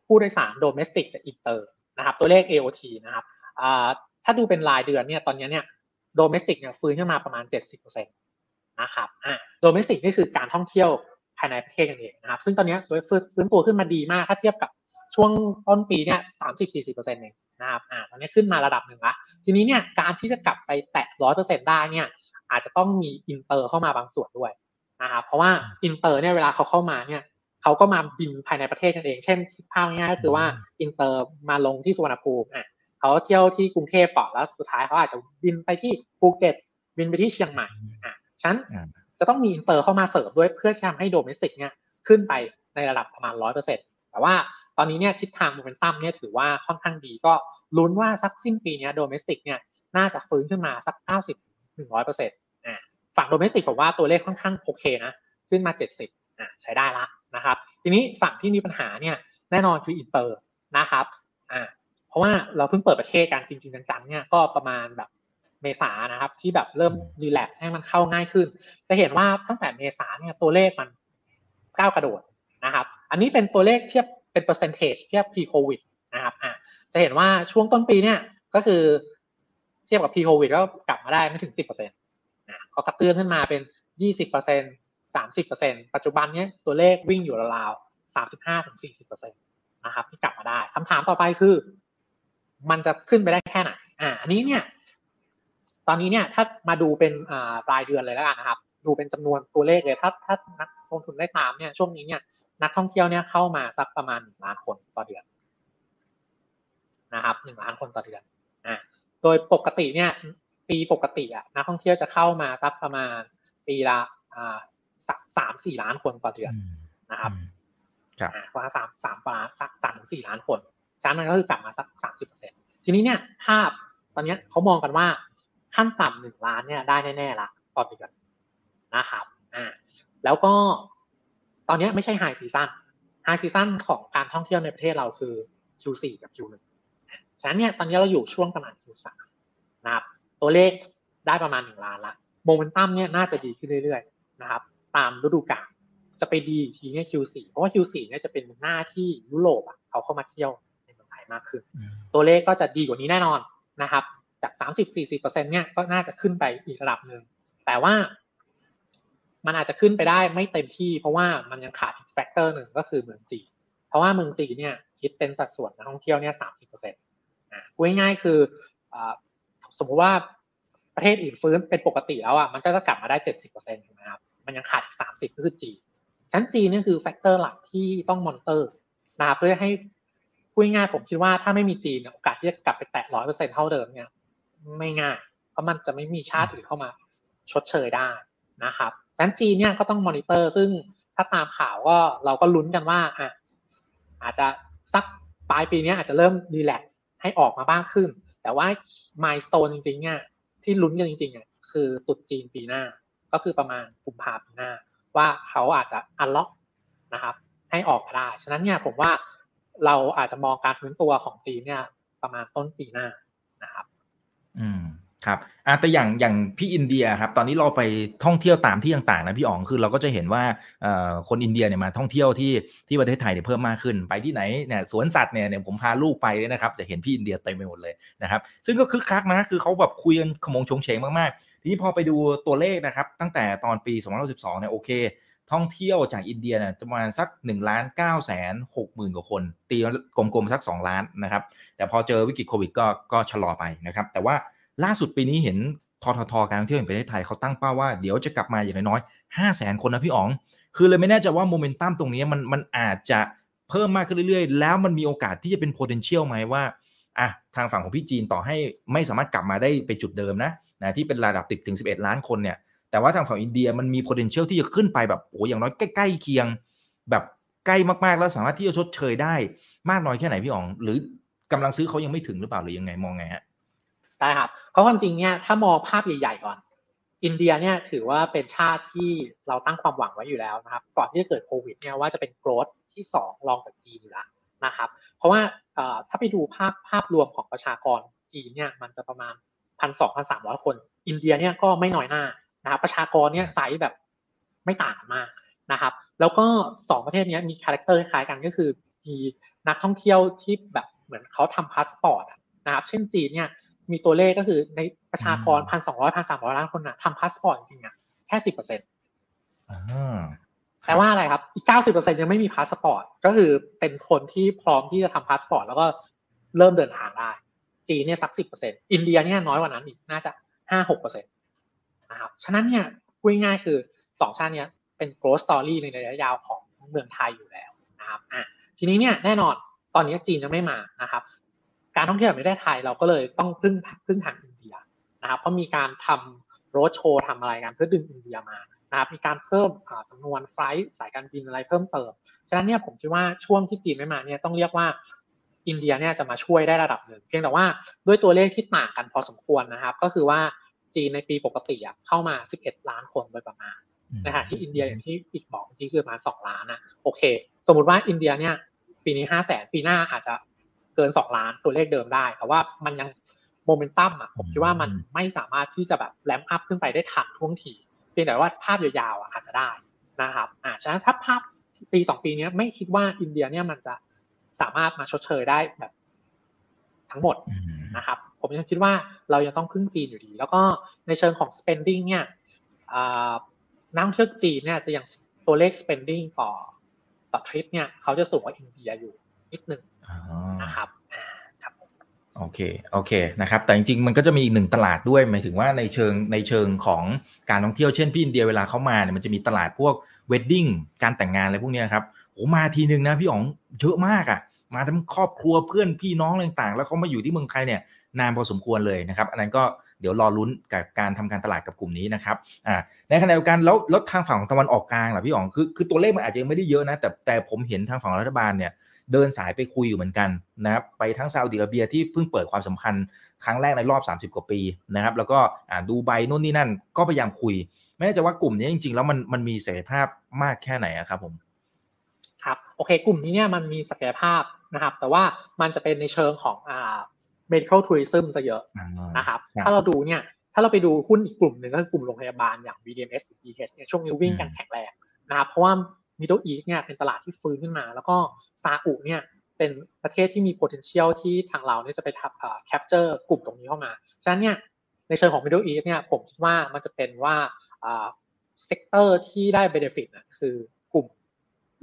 ผู้โดยสาร domestic กับอินเตอร์นะครับ ตัวเลข AOT นะครับถ้าดูเป็นรายเดือนเนี่ยตอนนี้เนี่ย domestic เนี่ยฟื้นขึ้นมาประมาณ 70%นะครับอ่า domestic นี่คือการท่องเที่ยวภายในประเทศกันเองนะครับ ซึ่งตอนนี้โดยฟื้นตัวขึ้นมาดีมากถ้าเทียบกับ ช่วงต้นปีเนี่ยสามสิบสี่สิบเปอร์เซ็นต์เองนะครับอ่าตอนนี้ขึ้นมาระดับหนึ่งละทีนี้เนี่ยการที่จะกลับไปแตะร้อยเปอร์เซ็นต์ได้เนี่ยอาจจะต้องมีอินเตอร์เข้ามาบางส่วนด้วยนะครับเพราะว่าอินเตอร์เนี่ยเวลาเขาเข้ามาเนี่ยเขาก็มาบินภายในประเทศกันเอง เช่นคิดภาพง่ายๆก็คือว่าอินเตอร์มาลงที่สุวรรณภูมิอะเขาเที่ยวที่กรุงเทพก่อนแล้วสุดท้ายเขาอาจจะบินไปที่ภูเก็ตบินไปที่เชียงใหม่อะฉะนั้นจะต้องมีอินเตอร์เข้ามาเสริมด้วยเพื่อที่ทำให้ domestic เนี่ยขึ้นไปในระดับประมาณร้อยเปอร์เซ็นต์แต่ว่าต อนนี้เนี่ยทิศทางโมเมนตัมเนี่ยถือว่าค่อนข้างดีก็ลุ้นว่าสักสิ้นปีนี้ domestic เนี่ยน่าจะฟื้นขึ้นมาสัก 90ถึงร้อยเปอร์เซ็นต์อ่าฝั่ง domestic ผมว่าตัวเลขค่อนข้างโอเคนะขึ้นมา 70อ่าใช้ได้ละนะครับ ทีนี้ฝั่งที่มีปัญหาเนี่ยแน่นอนคืออินเตอร์นะครับอ่าเพราะว่าเราเพิ่งเปิดประเทศกันจริงๆจังๆเนี่ยก็ประมาณแบบเมษานะครับที่แบบเริ่มรีแลกซ์ให้มันเข้าง่ายขึ้น จะเห็นว่าตั้งแต่เมษาเนี่ยตัวเลขมันก้าวกระโดดนะครับ อันนี้เป็นตัวเลขเทียบ เป็นเปอร์เซนเทจเทียบ pre covid นะครับอะจะเห็นว่าช่วงต้นปีเนี่ยก็คือเทียบกับ pre covid ก็กลับมาได้ไม่ถึง 10%อะก็กระเตื้องขึ้นมาเป็น 20% 30%ปัจจุบันเนี้ยตัวเลขวิ่งอยู่ราวๆ35-40%นะครับที่กลับมาได้คำถามต่อไปคือ มันจะขึ้นไปได้แค่ไหนอ่าอันนี้เนี่ย ตอนนี้เนี่ยถ้ามาดูเป็นอ่ารายเดือนเลยแล้วกันนะครับ ดูเป็นจำนวนตัวเลขเลย ถ้าถ้านักลงทุนได้ตามเนี่ยช่วงนี้เนี่ย นักท่องเที่ยวเนี่ยเข้ามาสักประมาณหนึ่งล้านคนต่อเดือนนะครับหนึ่งล้านคนต่อเดือนอ่าโดยปกติเนี่ยปีปกติอะนักท่องเที่ยวจะเข้ามาสักประมาณปีละอ่าสามสี่ล้านคนต่อเดือนนะครับครับประมาณสามสามปาสักสามถึงสี่ล้านคนฉะนั้นก็คือกลับมาสักสามสิบเปอร์เซ็นต์ทีนี้เนี่ยภาพตอนนี้เขามองกันว่าขั้นต่ำหนึ่งล้านเนี่ยได้แน่ๆละต่อเดือนนะครับอ่าแล้วก็ ตอนนี้ไม่ใช่ high season high season ของการท่องเที่ยวในประเทศเราคือ Q4 กับ Q1 ฉะนั้นเนี่ยตอนนี้เราอยู่ช่วงประมาณ Q3 นะครับ ตัวเลขได้ประมาณหนึ่งล้านละโมเมนตัมเนี่ยน่าจะดีขึ้นเรื่อยๆนะครับ ตามฤดูกาลจะไปดีทีเนี่ย Q4 เพราะว่า Q4 เนี่ยจะเป็นหน้าที่ยุโรปอะเขาเข้ามาเที่ยวในเมืองไทยมากขึ้น ตัวเลขก็จะดีกว่านี้แน่นอนนะครับ จาก 30-40%เนี่ยก็น่าจะขึ้นไปอีกระดับหนึ่งแต่ว่า มันอาจจะขึ้นไปได้ไม่เต็มที่ เพราะว่ามันยังขาดอีก factor หนึ่งก็คือเมืองจีนเพราะว่าเมืองจีนเนี่ยคิดเป็นสัดส่วนนักท่องเที่ยวเนี่ยสามสิบเปอร์เซ็นต์อ่าพูดง่ายๆคือสมมติว่าประเทศอื่นฟื้นเป็นปกติแล้วอะมันก็จะกลับมาได้เจ็ดสิบเปอร์เซ็นต์ถูกไหมครับมันยังขาดอีกสามสิบก็คือจีนฉะนั้นจีนนี่คือ factor หลักที่ต้องมอนเตอร์นะครับเพื่อให้พูดง่ายๆผมคิดว่าถ้าไม่มีจีนเนี่ยโอกาสที่จะกลับไปแตะร้อยเปอร์เซ็นต์เท่าเดิมเนี่ยไม่ง่าย เพราะมันจะไม่มีชาติอื่นเข้ามาชดเชยได้นะครับ ฉะนั้นจีนเนี่ยก็ต้องมอนิเตอร์ ซึ่งถ้าตามข่าวก็เราก็ลุ้นกันว่าอะอาจจะสักปลายปีนี้อาจจะเริ่มรีแลกซ์ให้ออกมาบ้างขึ้น แต่ว่ามายสเตนจริงๆเนี่ยที่ลุ้นกันจริงๆอะคือตุดจีนปีหน้า ก็คือประมาณกุมภาพันธ์หน้า ว่าเขาอาจจะอันล็อกนะครับ ให้ออกมาได้ ฉะนั้นเนี่ยผมว่าเราอาจจะมองการฟื้นตัวของจีนเนี่ย ประมาณต้นปีหน้านะครับ อืม ครับอะแต่อย่างอย่างพี่อินเดียครับตอนนี้เราไปท่องเที่ยวตามที่ต่างๆนะพี่อ๋องคือเราก็จะเห็นว่าคนอินเดียเนี่ยมาท่องเที่ยวที่ที่ประเทศไทยเนี่ยเพิ่มมากขึ้น ไปที่ไหนเนี่ยสวนสัตว์เนี่ยเนี่ยผมพาลูกไปเนี่ยนะครับจะเห็นพี่อินเดียเต็มไปหมดเลยนะครับซึ่งก็คึกคักนะคือเขาแบบคุยกันขโมงชงเฉงมากๆ ทีนี้พอไปดูตัวเลขนะครับตั้งแต่ตอนปี2012เนี่ยโอเค ท่องเที่ยวจากอินเดียเนี่ยประมาณสัก1ล้าน9แสน6หมื่นกว่าคน ตีกลมๆสัก 2 ล้านนะครับแต่พอเจอวิกฤตโควิดก็ก็ชะลอไปนะครับแต่ว่า ล่าสุดปีนี้เห็นทททการท่องเที่ยวแห่งประเทศไทยเขาตั้งเป้าว่าเดี๋ยวจะกลับมาอย่างน้อยๆ5แสนคนนะพี่อ๋อง คือเลยไม่แน่ใจว่าโมเมนตัมตรงนี้มันมันอาจจะเพิ่มมากขึ้นเรื่อยๆ แล้วมันมีโอกาสที่จะเป็น potential ไหมว่าอะทางฝั่งของพี่จีนต่อให้ไม่สามารถกลับมาได้ไปจุดเดิมนะนะที่เป็นระดับติดถึง 11 ล้านคนเนี่ยแต่ว่าทางฝั่งอินเดียมันมี potential ที่จะขึ้นไปแบบโอ้อย่างน้อยใกล้ๆเคียง แบบใกล้มากๆ แล้วสามารถที่จะชดเชยได้มากน้อยแค่ไหนพี่อ๋อง หรือกำลังซื้อเขายังไม่ถึงหรือเปล่าหรือยังไงมองไงฮะ ได้ครับเขาะความจริงเนี่ยถ้ามองภาพใหญ่ๆก่อน อินเดียเนี่ยถือว่าเป็นชาติที่เราตั้งความหวังไว้อยู่แล้วนะครับ ก่อนที่จะเกิดโควิดเนี่ยว่าจะเป็น growth ที่สองรองจากจีนอยู่แล้วนะครับ เพราะว่าถ้าไปดูภาพภาพรวมของประชากรจีนเนี่ยมันจะประมาณพันสองพันสามร้อยคน อินเดียเนี่ยก็ไม่น้อยหน้านะครับประชากรเนี่ยไซส์แบบไม่ต่างกันมากนะครับ แล้วก็สองประเทศนี้มี character คล้ายกันก็คือมีนักท่องเที่ยวที่แบบเหมือนเขาทำพาสปอร์ตนะครับ เช่นจีนเนี่ย มีตัวเลขก็คือในประชากรพันสองร้อยพันสามร้อยล้านคนนะทำพาสปอร์ตจริงๆอะแค่สิบเปอร์เซ็นต์แปลว่าอะไรครับ อีกเก้าสิบเปอร์เซ็นต์ยังไม่มีพาสปอร์ต ก็คือเป็นคนที่พร้อมที่จะทำพาสปอร์ตแล้วก็เริ่มเดินทางได้ จีนเนี่ยสักสิบเปอร์เซ็นต์อินเดียเนี่ยน้อยกว่านั้นอีก น่าจะห้าหกเปอร์เซ็นต์นะครับ ฉะนั้นเนี่ยพูดง่ายๆคือสองชาติเนี้ยเป็น growth story ในระยะยาวของเมืองไทยอยู่แล้วนะครับ อะ ทีนี้เนี่ยแน่นอนตอนนี้จีนยังไม่มานะครับ การท่องเที่ยวในประเทศไทยเราก็เลยต้องพึ่งพึ่งทางอินเดียนะครับเพราะมีการทำโรดโชว์ทำอะไรกันเพื่อดึงอินเดียมานะครับมีการเพิ่มจำนวนไฟล์สายการบินอะไรเพิ่มเติม ฉะนั้นเนี่ยผมคิดว่าช่วงที่จีนไม่มาเนี่ยต้องเรียกว่าอินเดียเนี่ยจะมาช่วยได้ระดับหนึ่งเพียงแต่ว่าด้วยตัวเลขที่ต่างกันพอสมควรนะครับ ก็คือว่าจีนในปีปกติเข้ามา 11 ล้านคนโดยประมาณนะฮะที่อินเดียอย่างที่อีกบอกที่คือมา 2 ล้านนะโอเค สมมติว่าอินเดียเนี่ยปีนี้ 5 0 0แสนปีหน้าอาจจะ เกิน 2 ล้านตัวเลขเดิมได้ แต่ว่ามันยังโมเมนตัมอะผมคิดว่ามันไม่สามารถที่จะแบบแลมอัพขึ้นไปได้ทันท่วงทีเพียงแต่ว่าภาพยาวๆอาจจะได้นะครับอ่าฉะนั้นถ้าภาพปีสองปีนี้ไม่คิดว่าอินเดียเนี่ยมันจะสามารถมาชดเชยได้แบบทั้งหมดนะครับ ผมยังคิดว่าเรายังต้องพึ่งจีนอยู่ดี แล้วก็ในเชิงของ spending เนี่ยนักท่องเที่ยวจีนเนี่ยจะยังตัวเลข spending ต่อต่อทริปเนี่ยเขาจะสูงกว่าอินเดียอยู่ นิดหนึ่งนะครับโอเค โอเค นะครับ แต่จริงๆ มันก็จะมีอีกหนึ่งตลาดด้วย หมายถึงว่าในเชิงในเชิงของการท่องเที่ยว เช่นพี่อินเดียเวลาเขามาเนี่ย มันจะมีตลาดพวกเวดดิ้ง การแต่งงานอะไรพวกนี้ครับโอ้มาทีนึงนะพี่อ๋องเยอะมากอะ่ะ มาทั้งครอบครัวเพื่อนพี่น้องอะไรต่างๆ แล้วเขามาอยู่ที่เมืองไทยเนี่ยนานพอสมควรเลยนะครับ อันนั้นก็เดี๋ยวรอลุ้นกับการทำการตลาดกับกลุ่มนี้นะครับ อ่า ในขณะเดียวกันแล้วลดทางฝั่งของตะวันออกกลางล่ะพี่อ๋อง คือคือตัวเลขมันอาจจะยังไม่ได้เยอะนะ แต่แต่ผมเห็นทางฝั่งรัฐบาลเนี่ย เดินสายไปคุยอยู่เหมือนกันนะครับไปทั้งซาอุดิอาระเบียที่เพิ่งเปิดความสัมพันธ์ครั้งแรกในรอบ 30 กว่าปีนะครับ แล้วก็ดูไบนู่นนี่นั่นก็พยายามคุย ไม่แน่ใจว่ากลุ่มนี้จริง ๆ แล้วมันมันมีศักยภาพมากแค่ไหนครับผมครับโอเค กลุ่มนี้เนี่ยมันมีศักยภาพนะครับ แต่ว่ามันจะเป็นในเชิงของอ่า medical tourism ซะเยอะนะครับ ถ้าเราดูเนี่ยถ้าเราไปดูหุ้นอีกกลุ่มหนึ่งก็คือกลุ่มโรงพยาบาลอย่าง VDMS หรือ BH เนี่ยช่วงนี้วิ่งกันแข็งแรงนะครับเพราะว่า Middle East เนี่ยเป็นตลาดที่ฟื้นขึ้นมา แล้วก็ซาอุเนี่ยเป็นประเทศที่มี potential ที่ทางเราเนี่ยจะไปทับ capture กลุ่มตรงนี้เข้ามา ฉะนั้นเนี่ยในเชิงของ Middle East เนี่ยผมคิดว่ามันจะเป็นว่าsector ที่ได้ benefit นะคือกลุ่ม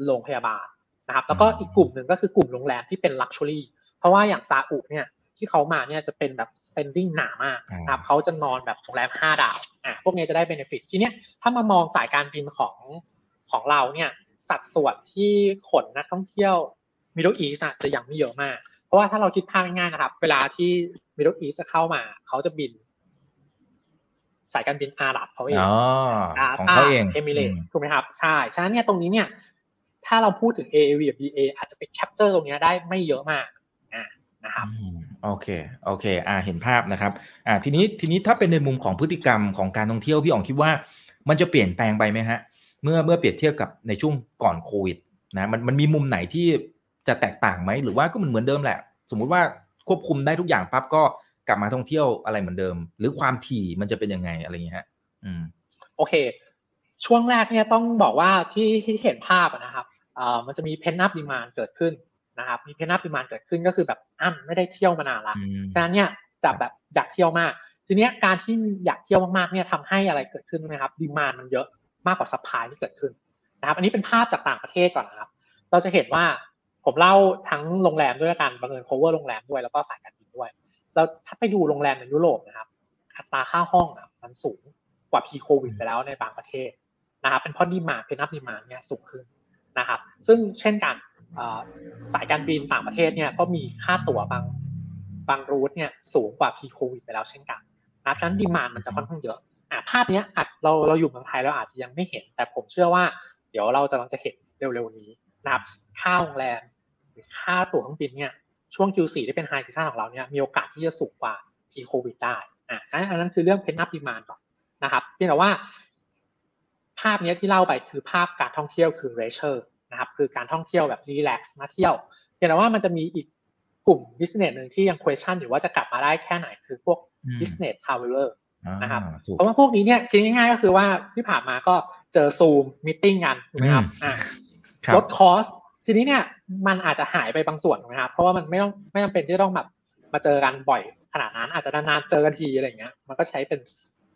โรงพยาบาลนะครับ แล้วก็อีกกลุ่มหนึ่งก็คือกลุ่มโรงแรมที่เป็น luxury เพราะว่าอย่างซาอุเนี่ยที่เขามาเนี่ยจะเป็นแบบ spending หนามากนะครับเขาจะนอนแบบโรงแรมห้าดาวอะพวกนี้จะได้ benefit ทีเนี้ยถ้ามามองสายการบินของของเราเนี่ย สัดส่วนที่ขนนักท่องเที่ยว Middle East อะจะยังไม่เยอะมาก เพราะว่าถ้าเราคิดภาพง่ายๆนะครับ เวลาที่ Middle East จะเข้ามา เขาจะบิน สายการบินอาหรับเขาเองอ๋อของเขาเองเอมิเรตถูกไหมครับ ใช่ ฉะนั้นเนี่ยตรงนี้เนี่ย ถ้าเราพูดถึง AAV กับ BA อาจจะไป capture ตรงนี้ได้ไม่เยอะมากอ่านะครับอืมโอเคโอเคอ่าเห็นภาพนะครับอ่าทีนี้ทีนี้ถ้าเป็นในมุมของพฤติกรรมของการท่องเที่ยวพี่อ๋องคิดว่า มันจะเปลี่ยนแปลงไปไหมฮะ เมื่อเมื่อเปรียบเทียบกับในช่วงก่อนโควิดนะมันมันมีมุมไหนที่จะแตกต่างไหมหรือว่าก็เหมือนเหมือนเดิมแหละ สมมุติว่าควบคุมได้ทุกอย่างปั๊บก็กลับมาท่องเที่ยวอะไรเหมือนเดิม หรือความถี่มันจะเป็นยังไงอะไรอย่างเงี้ยฮะอืมโอเค ช่วงแรกเนี่ยต้องบอกว่าที่ที่เห็นภาพนะครับเอ่อมันจะมี pent-up demand เกิดขึ้นนะครับมี pent-up demand เกิดขึ้นก็คือแบบอั้นไม่ได้เที่ยวมานานละอืมฉะนั้นเนี่ยจะแบบอยากเที่ยวมาก ทีเนี้ยการที่อยากเที่ยวมากๆเนี่ยทำให้อะไรเกิดขึ้นรู้ไหมครับ demand มันเยอะ มากกว่า supply ที่เกิดขึ้นนะครับ อันนี้เป็นภาพจากต่างประเทศก่อนนะครับ เราจะเห็นว่าผมเล่าทั้งโรงแรมด้วยกันบังเอิญ cover โรงแรมด้วยแล้วก็สายการบินด้วยแล้วถ้าไปดูโรงแรมในยุโรปนะครับ อัตราค่าห้องอะมันสูงกว่า pre covid ไปแล้วในบางประเทศนะครับ เป็นเพราะดีมาเพนับดีมาเนี่ยสูงขึ้นนะครับ ซึ่งเช่นกันสายการบินต่างประเทศเนี่ยก็มีค่าตั๋วบางบางรูทเนี่ยสูงกว่า pre covid ไปแล้วเช่นกันนะครับฉะนั้นดีมานมันจะค่อนข้างเยอะ อะภาพเนี้ยอาจเราเราอยู่เมืองไทยเราอาจจะยังไม่เห็น แต่ผมเชื่อว่า เดี๋ยวเราจะกำลังจะเห็นเร็วๆนี้นะครับค่าโรงแรมหรือค่าตั๋วเครื่องบินเนี่ยช่วง Q4 ที่เป็น high season ของเราเนี่ยมีโอกาสที่จะสูงกว่า pre covid ได้อะอันนั้นคือเรื่อง pent-up demand ก่อนนะครับเพียงแต่ว่า ภาพนี้ที่เล่าไปคือภาพการท่องเที่ยวคือ leisure นะครับคือการท่องเที่ยวแบบ relax มาเที่ยวเพียงแต่ว่ามันจะมีอีกกลุ่ม business หนึ่งที่ยัง question อยู่ว่าจะกลับมาได้แค่ไหนคือพวกอืม business traveler อ่า นะครับถูกเพราะว่าพวกนี้เนี่ยคิดง่ายๆก็คือว่าที่ผ่านมาก็เจอซูมมิ팅กันถูกไหมครับอืมอ่าครับลดคอสทีนี้เนี่ยมันอาจจะหายไปบางส่วนถูกไหมครับ เพราะว่ามันไม่ต้องไม่จำเป็นที่จะต้องแบบมาเจอกันบ่อยขนาดนั้นอาจจะนานๆเจอกันทีอะไรอย่างเงี้ยมันก็ใช้เป็น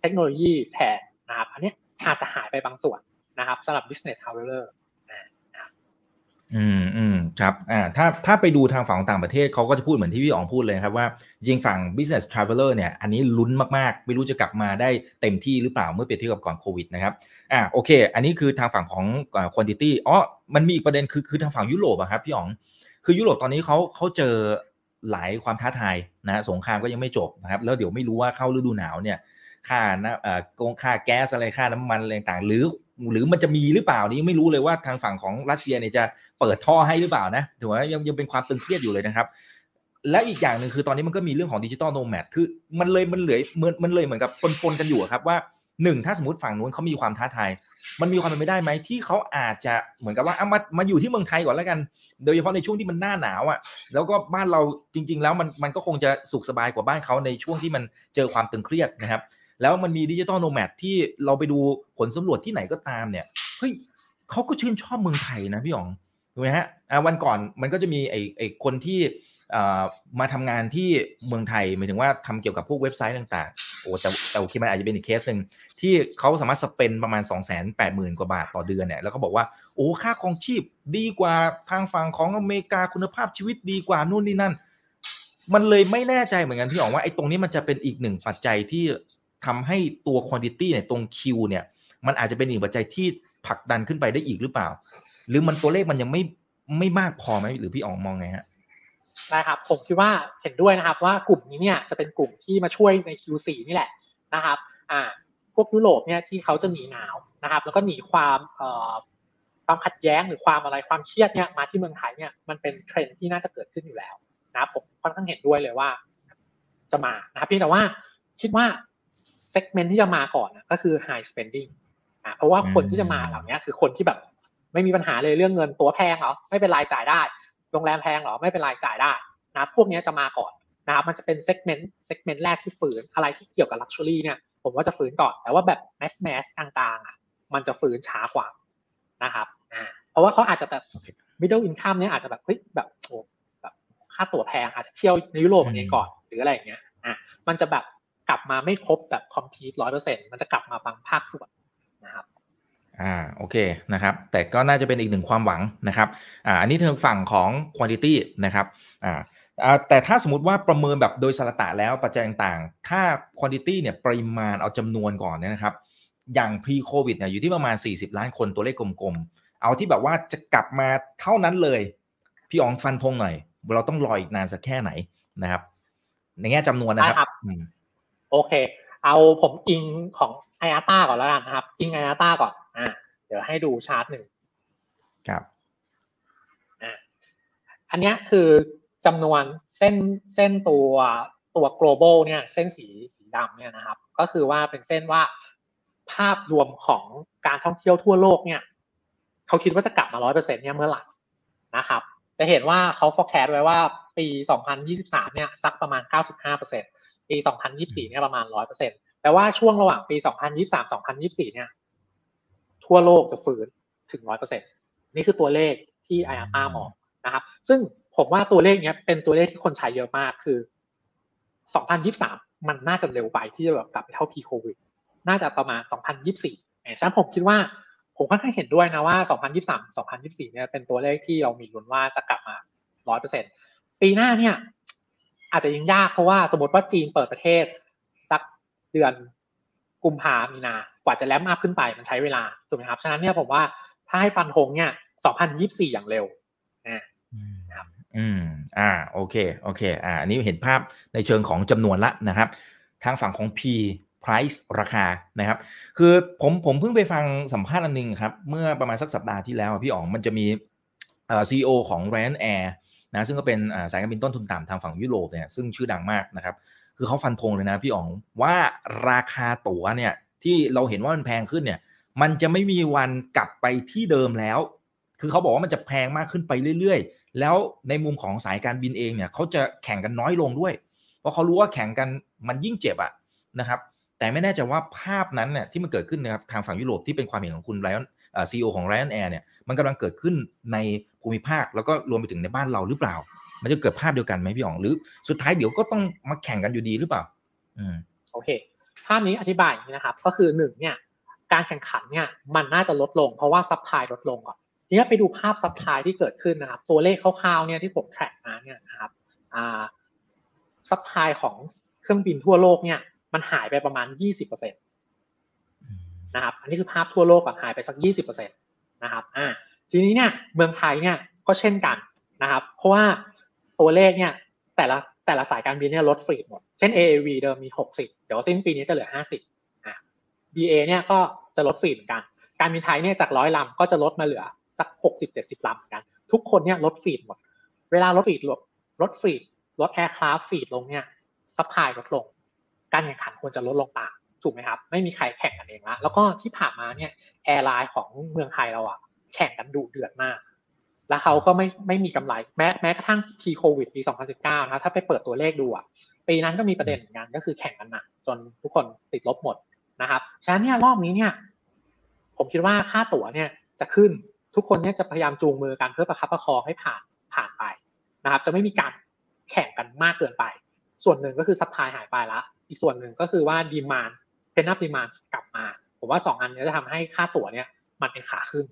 เทคโนโลยีแทนนะครับอันเนี้ยอาจจะหายไปบางส่วนนะครับสำหรับ business traveler อืมอืมครับอ่าถ้าถ้าไปดูทางฝั่งของต่างประเทศเขาก็จะพูดเหมือนที่พี่อ๋องพูดเลยครับว่าจริงฝั่ง business traveler เนี่ยอันนี้ลุ้นมากๆ ไม่รู้จะกลับมาได้เต็มที่หรือเปล่าเมื่อเปรียบเทียบกับก่อนโควิดนะครับอ่าโอเค อันนี้คือทางฝั่งของอ่า quantity อ๋อมันมีอีกประเด็นคือคือทางฝั่งยุโรปอะครับพี่อ๋องคือยุโรปตอนนี้เขาเขาเจอหลายความท้าทายนะฮะสงครามก็ยังไม่จบนะครับแล้วเดี๋ยวไม่รู้ว่าเข้าฤดูหนาวเนี่ย ค่านะเอ่อโกงค่าแก๊สอะไรค่าน้ำมันอะไรต่างหรือหรือมันจะมีหรือเปล่านี่ยังไม่รู้เลยว่าทางฝั่งของรัสเซียเนี่ยจะเปิดท่อให้หรือเปล่านะถือว่ายังยังเป็นความตึงเครียดอยู่เลยนะครับ และอีกอย่างหนึ่งคือตอนนี้มันก็มีเรื่องของ digital nomad คือมันเลยมันเหมือนมันเลยเหมือนกับปนๆกันอยู่ครับว่าหนึ่งถ้าสมมติฝั่งนู้นเขามีความท้าทาย มันมีความเป็นไปได้ไหมที่เขาอาจจะเหมือนกับว่าเอามามาอยู่ที่เมืองไทยก่อนแล้วกัน โดยเฉพาะในช่วงที่มันหน้าหนาวอะ แล้วก็บ้านเราจริง ๆ แล้วมันมันก็คงจะสุขสบายกว่าบ้านเขาในช่วงที่มันเจอความตึงเครียดนะครับ แล้วมันมี digital nomad ที่เราไปดูผลสำรวจที่ไหนก็ตามเนี่ยเฮ้ยเขาก็ชื่นชอบเมืองไทยนะพี่หยองถูกไหมฮะอ่าวันก่อนมันก็จะมีไอ้ไอ้คนที่มาทำงานที่เมืองไทยหมายถึงว่าทำเกี่ยวกับพวกเว็บไซต์ต่างๆ โอ้แต่แต่โอเคมันอาจจะเป็นอีกเคสหนึ่งที่เขาสามารถสเปนประมาณ 2 8 0 0 0 0 กว่าบาทต่อเดือนเนี่ยแล้วเขาบอกว่าโอ้ค่าครองชีพดีกว่าทางฝั่งของอเมริกาคุณภาพชีวิตดีกว่านู่นนี่นั่น มันเลยไม่แน่ใจเหมือนกันพี่อ๋องว่าไอ้ตรงนี้มันจะเป็นอีกหนึ่งปัจจัยที่ ทำให้ตัว quantity เนี่ยตรง Q เนี่ยมันอาจจะเป็นอีกปัจจัยที่ผลักดันขึ้นไปได้อีกหรือเปล่า หรือมันตัวเลขมันยังไม่ไม่มากพอไหมหรือพี่อ๋องมองไงฮะได้ครับผมคิดว่าเห็นด้วยนะครับ ว่ากลุ่มนี้เนี่ยจะเป็นกลุ่มที่มาช่วยใน Q4 นี่แหละนะครับ อ่า พวกยุโรปเนี่ยที่เขาจะหนีหนาวนะครับ แล้วก็หนีความเอ่อความขัดแย้งหรือความอะไรความเครียดเนี่ยมาที่เมืองไทยเนี่ยมันเป็นเทรนด์ที่น่าจะเกิดขึ้นอยู่แล้วนะผมค่อนข้างเห็นด้วยเลยว่า จะมานะครับเพียงแต่ว่าคิดว่า segment ที่จะมาก่อนนะก็คือ high spending อ่าเพราะว่าคนที่จะมาเหล่านี้คือคนที่แบบไม่มีปัญหาเลยเรื่องเงินตั๋วแพงเหรอไม่เป็นไรจ่ายได้ โรงแรมแพงเหรอไม่เป็นไรจ่ายได้นะพวกนี้จะมาก่อนนะครับมันจะเป็น segment segment แรกที่ฟื้นอะไรที่เกี่ยวกับ luxury เนี่ยผมว่าจะฟื้นก่อน แต่ว่าแบบ mass mass กลางๆอะมันจะฟื้นช้ากว่านะครับอ่าเพราะว่าเขาอาจจะแบบ middle income เนี่ยอาจจะแบบเฮ้ยแบบโอ้แบบค่าตั๋วแพงอาจจะเที่ยวในยุโรปอันนี้ก่อนหรืออะไรอย่างเงี้ยอะมันจะแบบก ลับมาไม่ครบแบบ complete ร้อยเปอร์เซ็นต์มันจะกลับมาบางภาคส่วนนะครับอ่าโอเคนะครับแต่ก็น่าจะเป็นอีกหนึ่งความหวังนะครับอ่าอันนี้ทางฝั่งของ quantity นะครับอ่าแต่ถ้าสมมติว่าประเมินแบบโดยสารตะแล้วปัจจัยต่างๆ ถ้าคุณ i t y เนี่ยปริมาณเอาจำนวนก่อนเนี่ยนะครับอย่าง pre covid เนี่ยอยู่ที่ประมาณ 40 ล้านคนตัวเลขกลมๆ เอาที่แบบว่าจะกลับมาเท่านั้นเลย พี่อ๋องฟันธงหน่อย เราต้องรออีกนานสักแค่ไหนนะครับ ในแง่จำนวนนะครับ โอเค เอาผมอิงของไออาต้าก่อนแล้วกันนะครับ อิงไออาต้าก่อนอ่าเดี๋ยวให้ดูชาร์ตหนึ่งครับอ่าอันนี้คือจำนวนเส้นเส้นตัวตัว global เนี่ยเส้นสีสีดำเนี่ยนะครับ ก็คือว่าเป็นเส้นว่าภาพรวมของการท่องเที่ยวทั่วโลกเนี่ยเขาคิดว่าจะกลับมาร้อยเปอร์เซ็นเนี่ยเมื่อไหร่นะครับ จะเห็นว่าเขา forecast ไว้ว่าปี 2023 เนี่ยสักประมาณ 95%ปี ปี 2024 เนี่ยประมาณ 100%แปลว่าช่วงระหว่างปี 2023-2024 เนี่ย ทั่วโลกจะฟื้นถึง 100%นี่คือตัวเลขที่ IATA มองนะครับ ซึ่งผมว่าตัวเลขเนี้ยเป็นตัวเลขที่คนใช้เยอะมากคือ 2023 มันน่าจะเร็วไปที่จะแบบกลับไปเท่าพีโควิดน่าจะประมาณ 2024ฉะนั้นผมคิดว่าผมค่อนข้างเห็นด้วยนะว่า 2023 2024 เนี่ยเป็นตัวเลขที่เรามีลุ้นว่าจะกลับมา 100%ปีหน้าเนี่ย อาจจะยังยากเพราะว่าสมมติว่าจีนเปิดประเทศ สักเดือนกุมภามีนา กว่าจะแลมอัพขึ้นไปมันใช้เวลาถูกไหมครับ ฉะนั้นเนี่ยผมว่าถ้าให้ฟันธงเนี่ย2024อย่างเร็วนะครับอืม อ่า โอเค โอเค อ่า อันนี้เห็นภาพในเชิงของจำนวนละนะครับ ทางฝั่งของ P price ราคา นะครับ คือผมผมเพิ่งไปฟังสัมภาษณ์อันนึงครับ เมื่อประมาณสักสัปดาห์ที่แล้วพี่อ๋องมันจะมีเอ่อซีอของ Ryanair นะซึ่งก็เป็นสายการบินต้นทุนต่ำทางฝั่งยุโรปเนี่ยซึ่งชื่อดังมากนะครับคือเขาฟันธงเลยนะพี่อ๋องว่าราคาตั๋วเนี่ยที่เราเห็นว่ามันแพงขึ้นเนี่ยมันจะไม่มีวันกลับไปที่เดิมแล้ว คือเขาบอกว่ามันจะแพงมากขึ้นไปเรื่อยๆ แล้วในมุมของสายการบินเองเนี่ยเขาจะแข่งกันน้อยลงด้วย เพราะเขารู้ว่าแข่งกันมันยิ่งเจ็บอะนะครับ แต่ไม่แน่ใจว่าภาพนั้นเนี่ยที่มันเกิดขึ้นนะครับทางฝั่งยุโรปที่เป็นความเห็นของคุณไรอันซีอีโอของไรอันแอร์เนี่ยมันกำลังเกิดขึ้นในภูมิภาคแล้วก็รวมไปถึงในบ้านเราหรือเปล่า มันจะเกิดภาพเดียวกันไหมพี่อ๋องหรือสุดท้ายเดี๋ยวก็ต้องมาแข่งกันอยู่ดีหรือเปล่า อืมโอเค ภาพนี้อธิบายอย่างนี้นะครับ ก็คือหนึ่งเนี่ยการแข่งขันเนี่ยมันน่าจะลดลง เพราะว่า supply ลดลงก่อนทีนี้ไปดูภาพ supply ที่เกิดขึ้นนะครับ ตัวเลขคร่าวๆเนี่ยที่ผม track มาเนี่ยนะครับ supply ของเครื่องบินทั่วโลกเนี่ย มันหายไปประมาณยี่สิบเปอร์เซ็นต์นะครับ อันนี้คือภาพทั่วโลกอะหายไปสักยี่สิบเปอร์เซ็นต์นะครับ อ่า ทีนี้เนี่ยเมืองไทยเนี่ยก็เช่นกันนะครับ เพราะว่าตัวเลขเนี่ยแต่ละแต่ละสายการบินเนี่ยลด fleet หมด เช่น AAV เดิมมีหกสิบเดี๋ยวสิ้นปีนี้จะเหลือห้าสิบอ่า BA เนี่ยก็จะลด fleet เหมือนกัน การบินไทยเนี่ยจากร้อยลำก็จะลดมาเหลือสักหกสิบเจ็ดสิบลำกัน ทุกคนเนี่ยลด fleet หมด เวลาลด fleet ลดลด fleet ลด aircraft fleet ลงเนี่ย supply ลดลง การแข่งขันควรจะลดลงตามถูกไหมครับ ไม่มีใครแข่งกันเองละแล้วก็ที่ผ่านมาเนี่ยแอร์ไลน์ของเมืองไทยเราอะแข่งกันดุเดือดมาก แล้วเขาก็ไม่ไม่มีกำไรแม้แม้กระทั่งทีโควิดปี 2019 นะถ้าไปเปิดตัวเลขดูอะปีนั้นก็มีประเด็นเหมือนกันก็คือแข่งกันหนักจนทุกคนติดลบหมดนะครับฉะนั้นเนี่ยรอบนี้เนี่ยผมคิดว่าค่าตั๋วเนี่ยจะขึ้นทุกคนเนี่ยจะพยายามจูงมือกันเพื่อประคับประคองให้ผ่านผ่านไปนะครับ จะไม่มีการแข่งกันมากเกินไป ส่วนหนึ่งก็คือ supply หายไปละ อีกส่วนหนึ่งก็คือว่า demand pent-up demand กลับมา ผมว่าสองอันนี้จะทำให้ค่าตั๋วเนี่ย มันเป็นขาขึ้น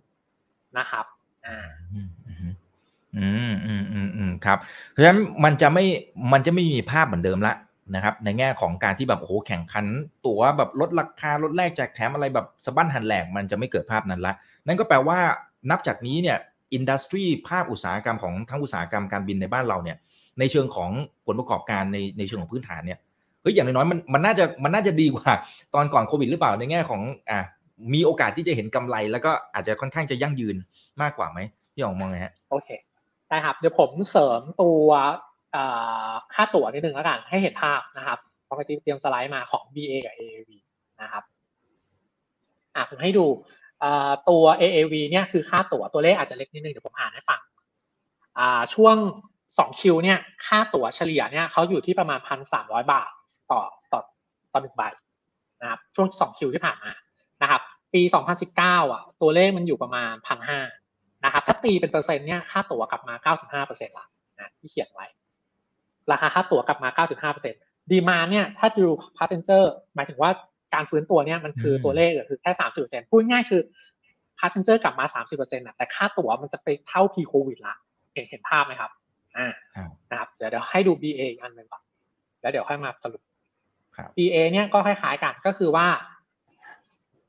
นะครับอ่าอืมอืมอืมอืมครับ เพราะฉะนั้นมันจะไม่มันจะไม่มีภาพเหมือนเดิมละนะครับ ในแง่ของการที่แบบโอ้โหแข่งขัน ตั๋วแบบลดราคาลดแลกแจกแถมอะไรแบบสะบั้นหั่นแหลกมันจะไม่เกิดภาพนั้นละ นั่นก็แปลว่านับจากนี้เนี่ยอินดัสทรีภาคอุตสาหกรรมของทั้งอุตสาหกรรมการบินในบ้านเราเนี่ย ในเชิงของผลประกอบการในในเชิงของพื้นฐานเนี่ย เฮ้ยอย่างน้อยๆมันมันน่าจะมันน่าจะดีกว่า ตอนก่อนโควิดหรือเปล่าในแง่ของอ่ามีโอกาสที่จะเห็นกำไร แล้วก็อาจจะค่อนข้างจะยั่งยืนมากกว่าไหมพี่อองมองไงฮะโอเคได้ครับเดี๋ยวผมเสริมตัวค่าตั๋วนิดนึงแล้วกันให้เห็นภาพนะครับปกติเตรียมสไลด์มาของ BA กับ AAV นะครับอะผมให้ดูตัว AAV เนี่ยคือค่าตั๋วตัวเลขอาจจะเล็กนิดนึงเดี๋ยวผมอ่านให้ฟังช่วง 2 คิวเนี่ยค่าตั๋วเฉลี่ยเนี่ยเขาอยู่ที่ประมาณพันสามร้อยบาท ต่อต่อต่อหนึ่งใบนะครับช่วง2คิวที่ผ่านมานะครับปี2019อะตัวเลขมันอยู่ประมาณพันห้านะครับถ้าตีเป็นเปอร์เซ็นต์เนี่ยค่าตั๋วกลับมา 95เปอร์เซ็นต์ละนะที่เขียนไว้ ราคาค่าตั๋วกลับมา 95เปอร์เซ็นต์ดีมาเนี่ยถ้าดู passenger หมายถึงว่าการฟื้นตัวเนี่ยมันคือตัวเลขคือแค่สามสิบเปอร์เซ็นต์พูดง่ายคือพาสเซนเจอร์กลับมาสามสิบเปอร์เซ็นต์แต่ค่าตั๋วมันจะไปเท่าพีโควิดละเห็นเห็นภาพไหมครับออ่าอ่านะครับเดี๋ยวเดี๋ยวให้ดู BA อีกอันหนึ่งก่อนแล้วเดี๋ยวค่อยมาสรุปครับ BA เนี่ยก็คล้ายๆกันก็คือว่า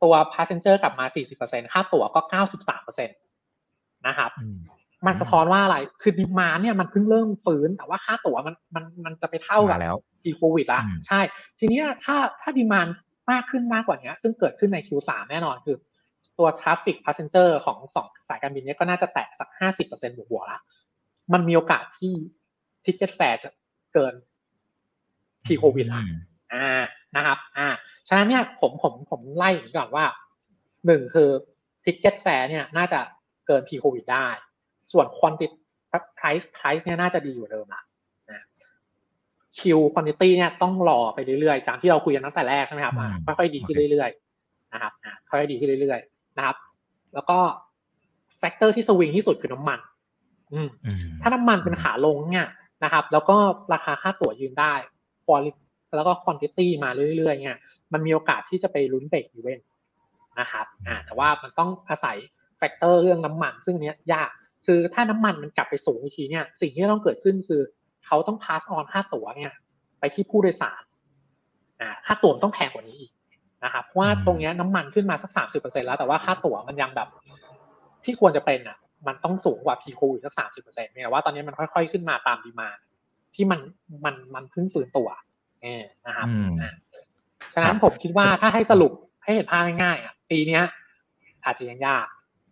ตัว passenger กลับมา 40%ค่าตั๋วก็ 93%นะครับอืมมันสะท้อนว่าอะไร คือดีมาเนี่ยมันเพิ่งเริ่มฟื้น แต่ว่าค่าตั๋วมันมันมันจะไปเท่ากับมาแล้วปีโควิดละอืมใช่ ทีเนี้ยถ้าถ้าดีมานมากขึ้นมากกว่านี้ซึ่งเกิดขึ้นใน Q3 แน่นอนคือ ตัว traffic passenger ของสองสายการบินเนี้ยก็น่าจะแตะสัก 50%บวกๆละมันมีโอกาสที่ ticket fare จะเกิน pre covid ละ อืมอ่านะครับอ่าฉะนั้นเนี่ยผมผมผมไล่อย่างนี้ก่อนว่าหนึ่งคือ ticket fare เนี่ยน่าจะเกิน pre covid ได้ ส่วน quantity price price เนี่ยน่าจะดีกว่าเดิมละนะคิว quantity เนี่ยต้องรอไปเรื่อยๆตามที่เราคุยกันตั้งแต่แรกใช่ไหมครับอ่าอืมค่อยๆดีขึ้นเรื่อยๆนะครับอ่าค่อยๆดีขึ้นเรื่อยๆนะครับ แล้วก็ factor ที่สวิงที่สุดคือน้ำมัน อืมอืมถ้าน้ำมันเป็นขาลงเนี่ยนะครับ แล้วก็ราคาค่าตั๋วยืนได้ quality แล้วก็ quantity มาเรื่อยๆเนี่ยมันมีโอกาสที่จะไปลุ้น break-even นะครับอ่าแต่ว่ามันต้องอาศัยfactor เรื่องน้ำมัน ซึ่งเนี้ยยากคือถ้าน้ำมันมันกลับไปสูงอีกทีเนี่ยสิ่งที่ต้องเกิดขึ้นคือเขาต้อง pass on ค่าตั๋วเนี่ยไปที่ผู้โดยสารอ่าค่าตั๋วมันต้องแพงกว่านี้อีกนะครับเพราะว่าตรงเนี้ยน้ำมันขึ้นมาสักสามสิบเปอร์เซ็นต์แล้วแต่ว่าค่าตั๋วมันยังแบบ ที่ควรจะเป็นอะ มันต้องสูงกว่า pre-COVID อีกสักสามสิบเปอร์เซ็นต์เนี่ยว่าตอนนี้มันค่อยๆขึ้นมาตาม demand ที่มันมันมันเพิ่งฟื้นตัว นะครับอืมอะฉะนั้นผมคิดว่าถ้าให้สรุปให้เห็นภาพง่ายๆอะปีเนี้ยอาจจะยังยาก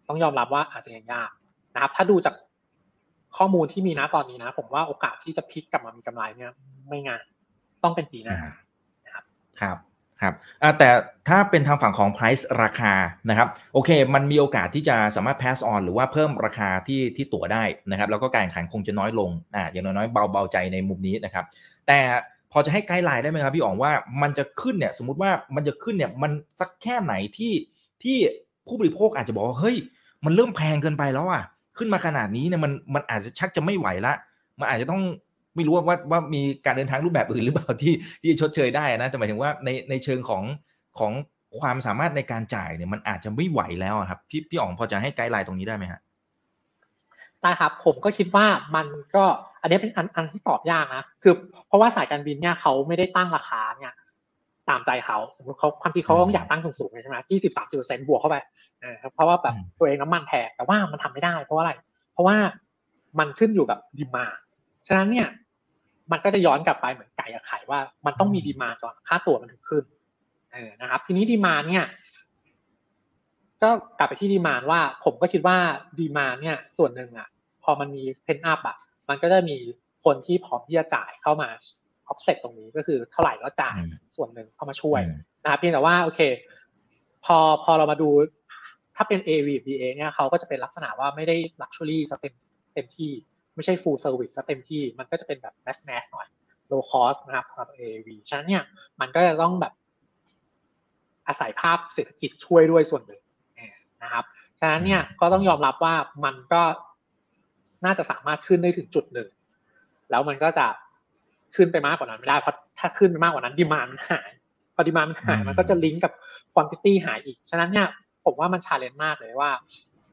ต้องยอมรับว่าอาจจะยังยากนะครับ ถ้าดูจากข้อมูลที่มีนะตอนนี้นะ ผมว่าโอกาสที่จะพลิกกลับมามีกำไรเนี่ย ไม่ง่ายต้องเป็นปีหน้าครับครับครับอ่าแต่ถ้าเป็นทางฝั่งของ price ราคานะครับโอเค มันมีโอกาสที่จะสามารถ pass on หรือว่าเพิ่มราคาที่ที่ตั๋วได้นะครับ แล้วก็การแข่งขันคงจะน้อยลงอ่าอย่างน้อยๆเบาเบาใจในมุมนี้นะครับ แต่ พอจะให้ไกด์ไลน์ได้ไหมครับพี่อ๋องว่ามันจะขึ้นเนี่ยสมมติว่ามันจะขึ้นเนี่ยมันสักแค่ไหนที่ที่ผู้บริโภคอาจจะบอกว่าเฮ้ยมันเริ่มแพงเกินไปแล้วอะขึ้นมาขนาดนี้เนี่ยมันมันอาจจะชักจะไม่ไหวละมันอาจจะต้องไม่รู้ว่าว่าว่ามีการเดินทางรูปแบบอื่นหรือเปล่าที่ที่ชดเชยได้นะแต่หมายถึงว่าในในเชิงของของความสามารถในการจ่ายเนี่ยมันอาจจะไม่ไหวแล้วครับพี่พี่อ๋องพอจะให้ไกด์ไลน์ตรงนี้ได้ไหมฮะได้ครับผมก็คิดว่ามันก็ อันนี้เป็นอันอันที่ตอบยากนะคือ เพราะว่าสายการบินเนี่ยเขาไม่ได้ตั้งราคาเนี่ยตามใจเขาสมมติเขาความจริงเขาต้องอยากตั้งสูงๆใช่ไหมยี่สิบสามสิบเปอร์เซ็นต์บวกเข้าไปเออเพราะว่าแบบอืมตัวเองน้ำมันแพงแต่ว่ามันทำไม่ได้ เพราะว่าอะไร เพราะว่ามันขึ้นอยู่กับดีมาฉะนั้นเนี่ย มันก็จะย้อนกลับไปเหมือนไก่กับไข่ว่า มันต้องมีดีมาก่อนค่าตั๋วมันถึงขึ้นเออนะครับ ทีนี้ดีมาเนี่ย ก็กลับไปที่ demand ว่า ผมก็คิดว่า demand เนี่ย ส่วนหนึ่งอะ พอมันมี pent-up อะ มันก็จะมีคนที่พร้อมที่จะจ่ายเข้ามาออฟเซ็ตตรงนี้ก็คือเท่าไหร่ก็จ่ายอืมส่วนหนึ่งเข้ามาช่วยอืมนะครับเพียงแต่ว่าโอเค พอพอเรามาดูถ้าเป็น AAV BA เนี่ยเขาก็จะเป็นลักษณะว่าไม่ได้ Luxury ซะเต็มเต็มที่ ไม่ใช่ Full Service ซะเต็มที่ มันก็จะเป็นแบบ Mass Mass หน่อย Low Cost นะครับสำหรับ AV ฉะนั้นเนี่ยมันก็จะต้องแบบอาศัยภาพเศรษฐกิจช่วยด้วยส่วนหนึ่งนะครับ ฉะนั้นเนี่ยก็ต้องยอมรับว่ามันก็ น่าจะสามารถขึ้นได้ถึงจุดหนึ่ง แล้วมันก็จะขึ้นไปมากกว่านั้นไม่ได้เพราะถ้าขึ้นไปมากกว่านั้น demand มันหายพอ demand มันหายอืมมันก็จะลิงก์กับ quantity หายอีก ฉะนั้นเนี่ยผมว่ามัน challenge มากเลยว่า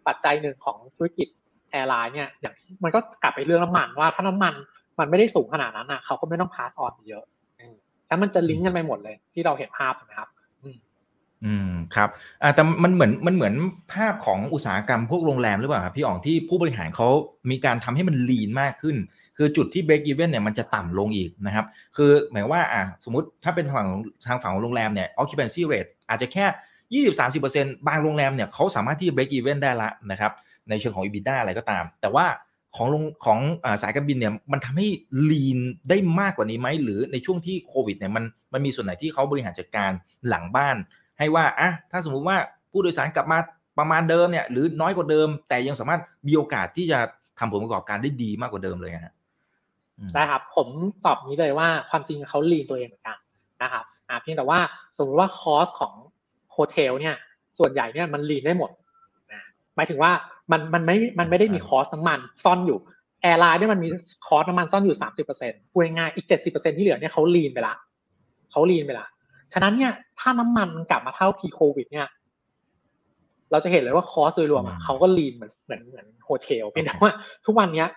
ปัจจัยหนึ่งของธุรกิจ airline เนี่ยอย่างที่มันก็กลับไปเรื่องน้ำมันว่าถ้าน้ำมันมันไม่ได้สูงขนาดนั้นอะเขาก็ไม่ต้องพาสออนเยอะอืมฉะนั้นมันจะลิงก์กันไปหมดเลยที่เราเห็นภาพนะครับอืม อืมครับอ่าแต่มันเหมือนมันเหมือนภาพของอุตสาหกรรมพวกโรงแรมหรือเปล่าครับพี่อ๋องที่ผู้บริหารเขามีการทำให้มันลีนมากขึ้น คือจุดที่ break even เนี่ยมันจะต่ำลงอีกนะครับ คือหมายว่าอ่าสมมติถ้าเป็นฝั่งทางฝั่งของโรงแรมเนี่ย occupancy rate อาจจะแค่20-30%บสามสิบเปอร์เซ็นต์บางโรงแรมเนี่ยเขาสามารถที่จะ break even ได้ละนะครับ ในเชิงของ EBITDA อะไรก็ตาม แต่ว่าของงของอสายการบินเนี่ยมันทำให้ lean ได้มากกว่านี้ไหมหรือในช่วงที่โควิดเนี่ยมันมันมีส่วนไหนที่เขาบริหารจัดการหลังบ้าน ให้ว่าอะถ้าสมมุติว่าผู้โดยสารกลับมาประมาณเดิมเนี่ยหรือน้อยกว่าเดิม แต่ยังสามารถมีโอกาสที่จะทำผลประกอบการได้ดีมากกว่าเดิมเลยฮะอืมได้ครับ ผมตอบนี้เลยว่าความจริงเขาลีนตัวเองเหมือนกันนะครับอ่าเพียงแต่ว่าสมมติว่าคอสของhotel เนี่ย ส่วนใหญ่เนี่ยมัน lean ได้หมดนะหมายถึงว่ามันมันไม่มันไม่ได้มี cost น้ำมันซ่อนอยู่ airline เนี่ยมันมี cost น้ำมันซ่อนอยู่สามสิบเปอร์เซ็นต์พูดง่ายๆอีกเจ็ดสิบเปอร์เซ็นต์ที่เหลือเนี่ยเขา lean ไปละเขา lean ไปละ ฉะนั้นเนี่ยถ้าน้ำมันมันกลับมาเท่า pre-COVID เนี่ย เราจะเห็นเลยว่า cost โดยรวมอะอืมเขาก็ lean เหมือนเหมือนเหมือน hotel เพียงแต่ว่า ทุกวันเนี้ย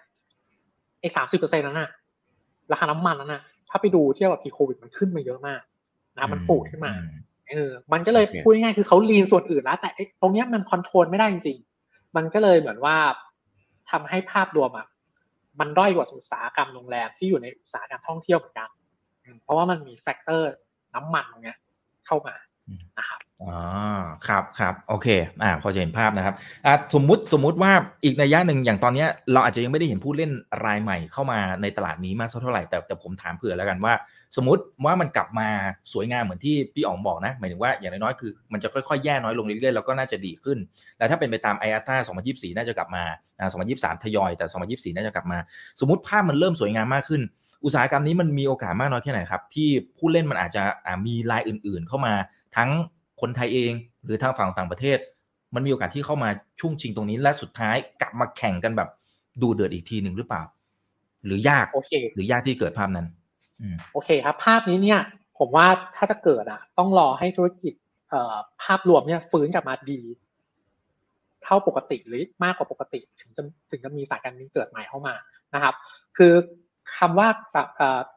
ไอ้สามสิบเปอร์เซ็นต์นั้นน่ะราคาน้ำมันนั้นน่ะถ้าไปดูเทียบกับ pre-COVID มันขึ้นมาเยอะมากนะมันปูดขึ้นมาเออมันก็เลยพูดง่ายๆคือเขา lean ส่วนอื่นแล้วแต่ตรงเนี้ยมัน control ไม่ได้จริงๆ มันก็เลยเหมือนว่าทำให้ภาพรวมอะมันด้อยกว่าอุตสาหกรรมโรงแรมที่อยู่ในอุตสาหกรรมท่องเที่ยวเหมือนกัน เพราะว่ามันมี factor น้ำมันตรงเนี้ยเข้ามานะครับอ๋อครับครับโอเคอ่าพอจะเห็นภาพนะครับอ่าสมมุติสมมุติว่าอีกนัยยะหนึ่งอย่างตอนนี้เราอาจจะยังไม่ได้เห็นผู้เล่นรายใหม่เข้ามาในตลาดนี้มากสักเท่าไหร่แต่แต่ผมถามเผื่อแล้วกันว่า สมมติว่ามันกลับมาสวยงามเหมือนที่พี่อ๋องบอกนะหมายถึงว่าอย่างน้อยๆคือมันจะค่อยๆแย่น้อยลงเรื่อยๆแล้วก็น่าจะดีขึ้นแต่ถ้าเป็นไปตามไออาต้า2024 น่าจะกลับมาอ่า2023 ทยอยแต่ 2024 น่าจะกลับมา สมมติภาพมันเริ่มสวยงามมากขึ้น อุตสาหกรรมนี้มันมีโอกาสมากน้อยแค่ไหนครับ ที่ผู้เล่นมันอาจจะมีรายอื่น ๆ เข้ามาทั้งคนไทยเอง หรือทางฝั่งต่างประเทศ มันมีโอกาสที่เข้ามาช่วงชิงตรงนี้และสุดท้ายกลับมาแข่งกันแบบดูเดือดอีกทีหนึ่งหรือเปล่า หรือยากโอเคหรือยากที่เกิดภาพนั้นโอเคครับ ภาพนี้เนี่ย ผมว่าถ้าจะเกิดอะ ต้องรอให้ธุรกิจเอ่อภาพรวมเนี่ยฟื้นกลับมาดี เท่าปกติหรือมากกว่าปกติ ถึงจะถึงจะมีสายการบินเกิดใหม่เข้ามานะครับ คือ คำว่า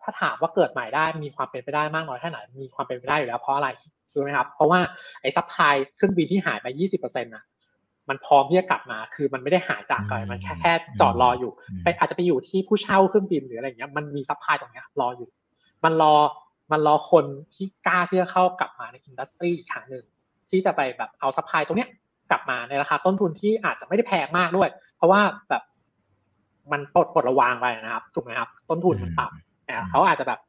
ถ้าถามว่าเกิดใหม่ได้มีความเป็นไปได้มากน้อยแค่ไหนมีความเป็นไปได้อยู่แล้วเพราะอะไรถูกไหมครับ เพราะว่าไอ้ supply เครื่องบินที่หายไป 20%นะมันพร้อมที่จะกลับมา คือมันไม่ได้หายจากไปมันแค่แค่จอดรออยู่ไปอาจจะไปอยู่ที่ผู้เช่าเครื่องบินหรืออะไรเงี้ย มันมี supply ตรงเนี้ยรออยู่ มันรอมันรอคนที่กล้าที่จะเข้ากลับมาใน industry อีกครั้งหนึ่งที่จะไปแบบเอา supply ตรงเนี้ยกลับมาในราคาต้นทุนที่อาจจะไม่ได้แพงมากด้วย เพราะว่าแบบ มันปลดปลดระวางไปนะครับถูกไหมครับ ต้นทุนมันต่ำเขาอาจจะแบบ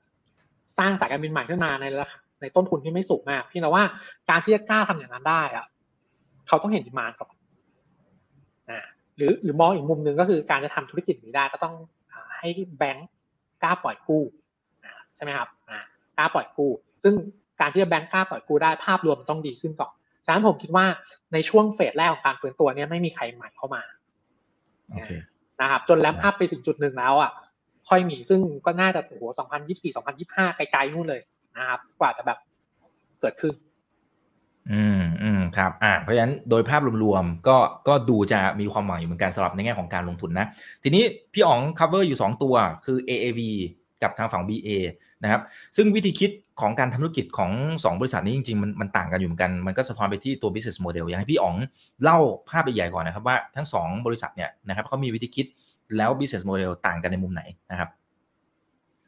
สร้างสายการบินใหม่ขึ้นมาในราคาในต้นทุนที่ไม่สูงมาก พี่เราว่าการที่จะกล้าทำอย่างนั้นได้อะเขาต้องเห็นดีมาก่อนนะหรือหรือมองอีกมุมหนึ่งก็คือการจะทำธุรกิจนี้ได้ก็ต้องให้แบงก์กล้าปล่อยกู้ใช่ไหมครับกล้าปล่อยกู้ ซึ่งการที่จะแบงก์กล้าปล่อยกู้ได้ภาพรวมมันต้องดีขึ้นก่อนฉะนั้นผมคิดว่าในช่วงเฟสแรกของการฟื้นตัวเนี่ยไม่มีใครใหม่เข้ามา นะครับจนแลมอัพไปถึงจุดหนึ่งแล้วอะค่อยมีซึ่งก็น่าจะโอ้โห2024 2025ไกลๆนู่นเลยนะครับ กว่าจะแบบเกิดขึ้น อืมอืมครับ อ่า เพราะฉะนั้นโดยภาพรวมๆก็ก็ดูจะมีความหวังอยู่เหมือนกันสำหรับในแง่ของการลงทุนนะ ทีนี้พี่อ๋อง cover อยู่ 2 ตัวคือ AAV กับทางฝั่ง BA นะครับซึ่งวิธีคิดของการทำธุรกิจของ 2 บริษัทนี้จริงๆมันมันต่างกันอยู่เหมือนกัน มันก็สะท้อนไปที่ตัว business model อยากให้พี่อ๋องเล่าภาพใหญ่ๆก่อนนะครับว่าทั้ง 2 บริษัทเนี่ยนะครับเขามีวิธีคิดแล้ว business model ต่างกันในมุมไหนนะครับ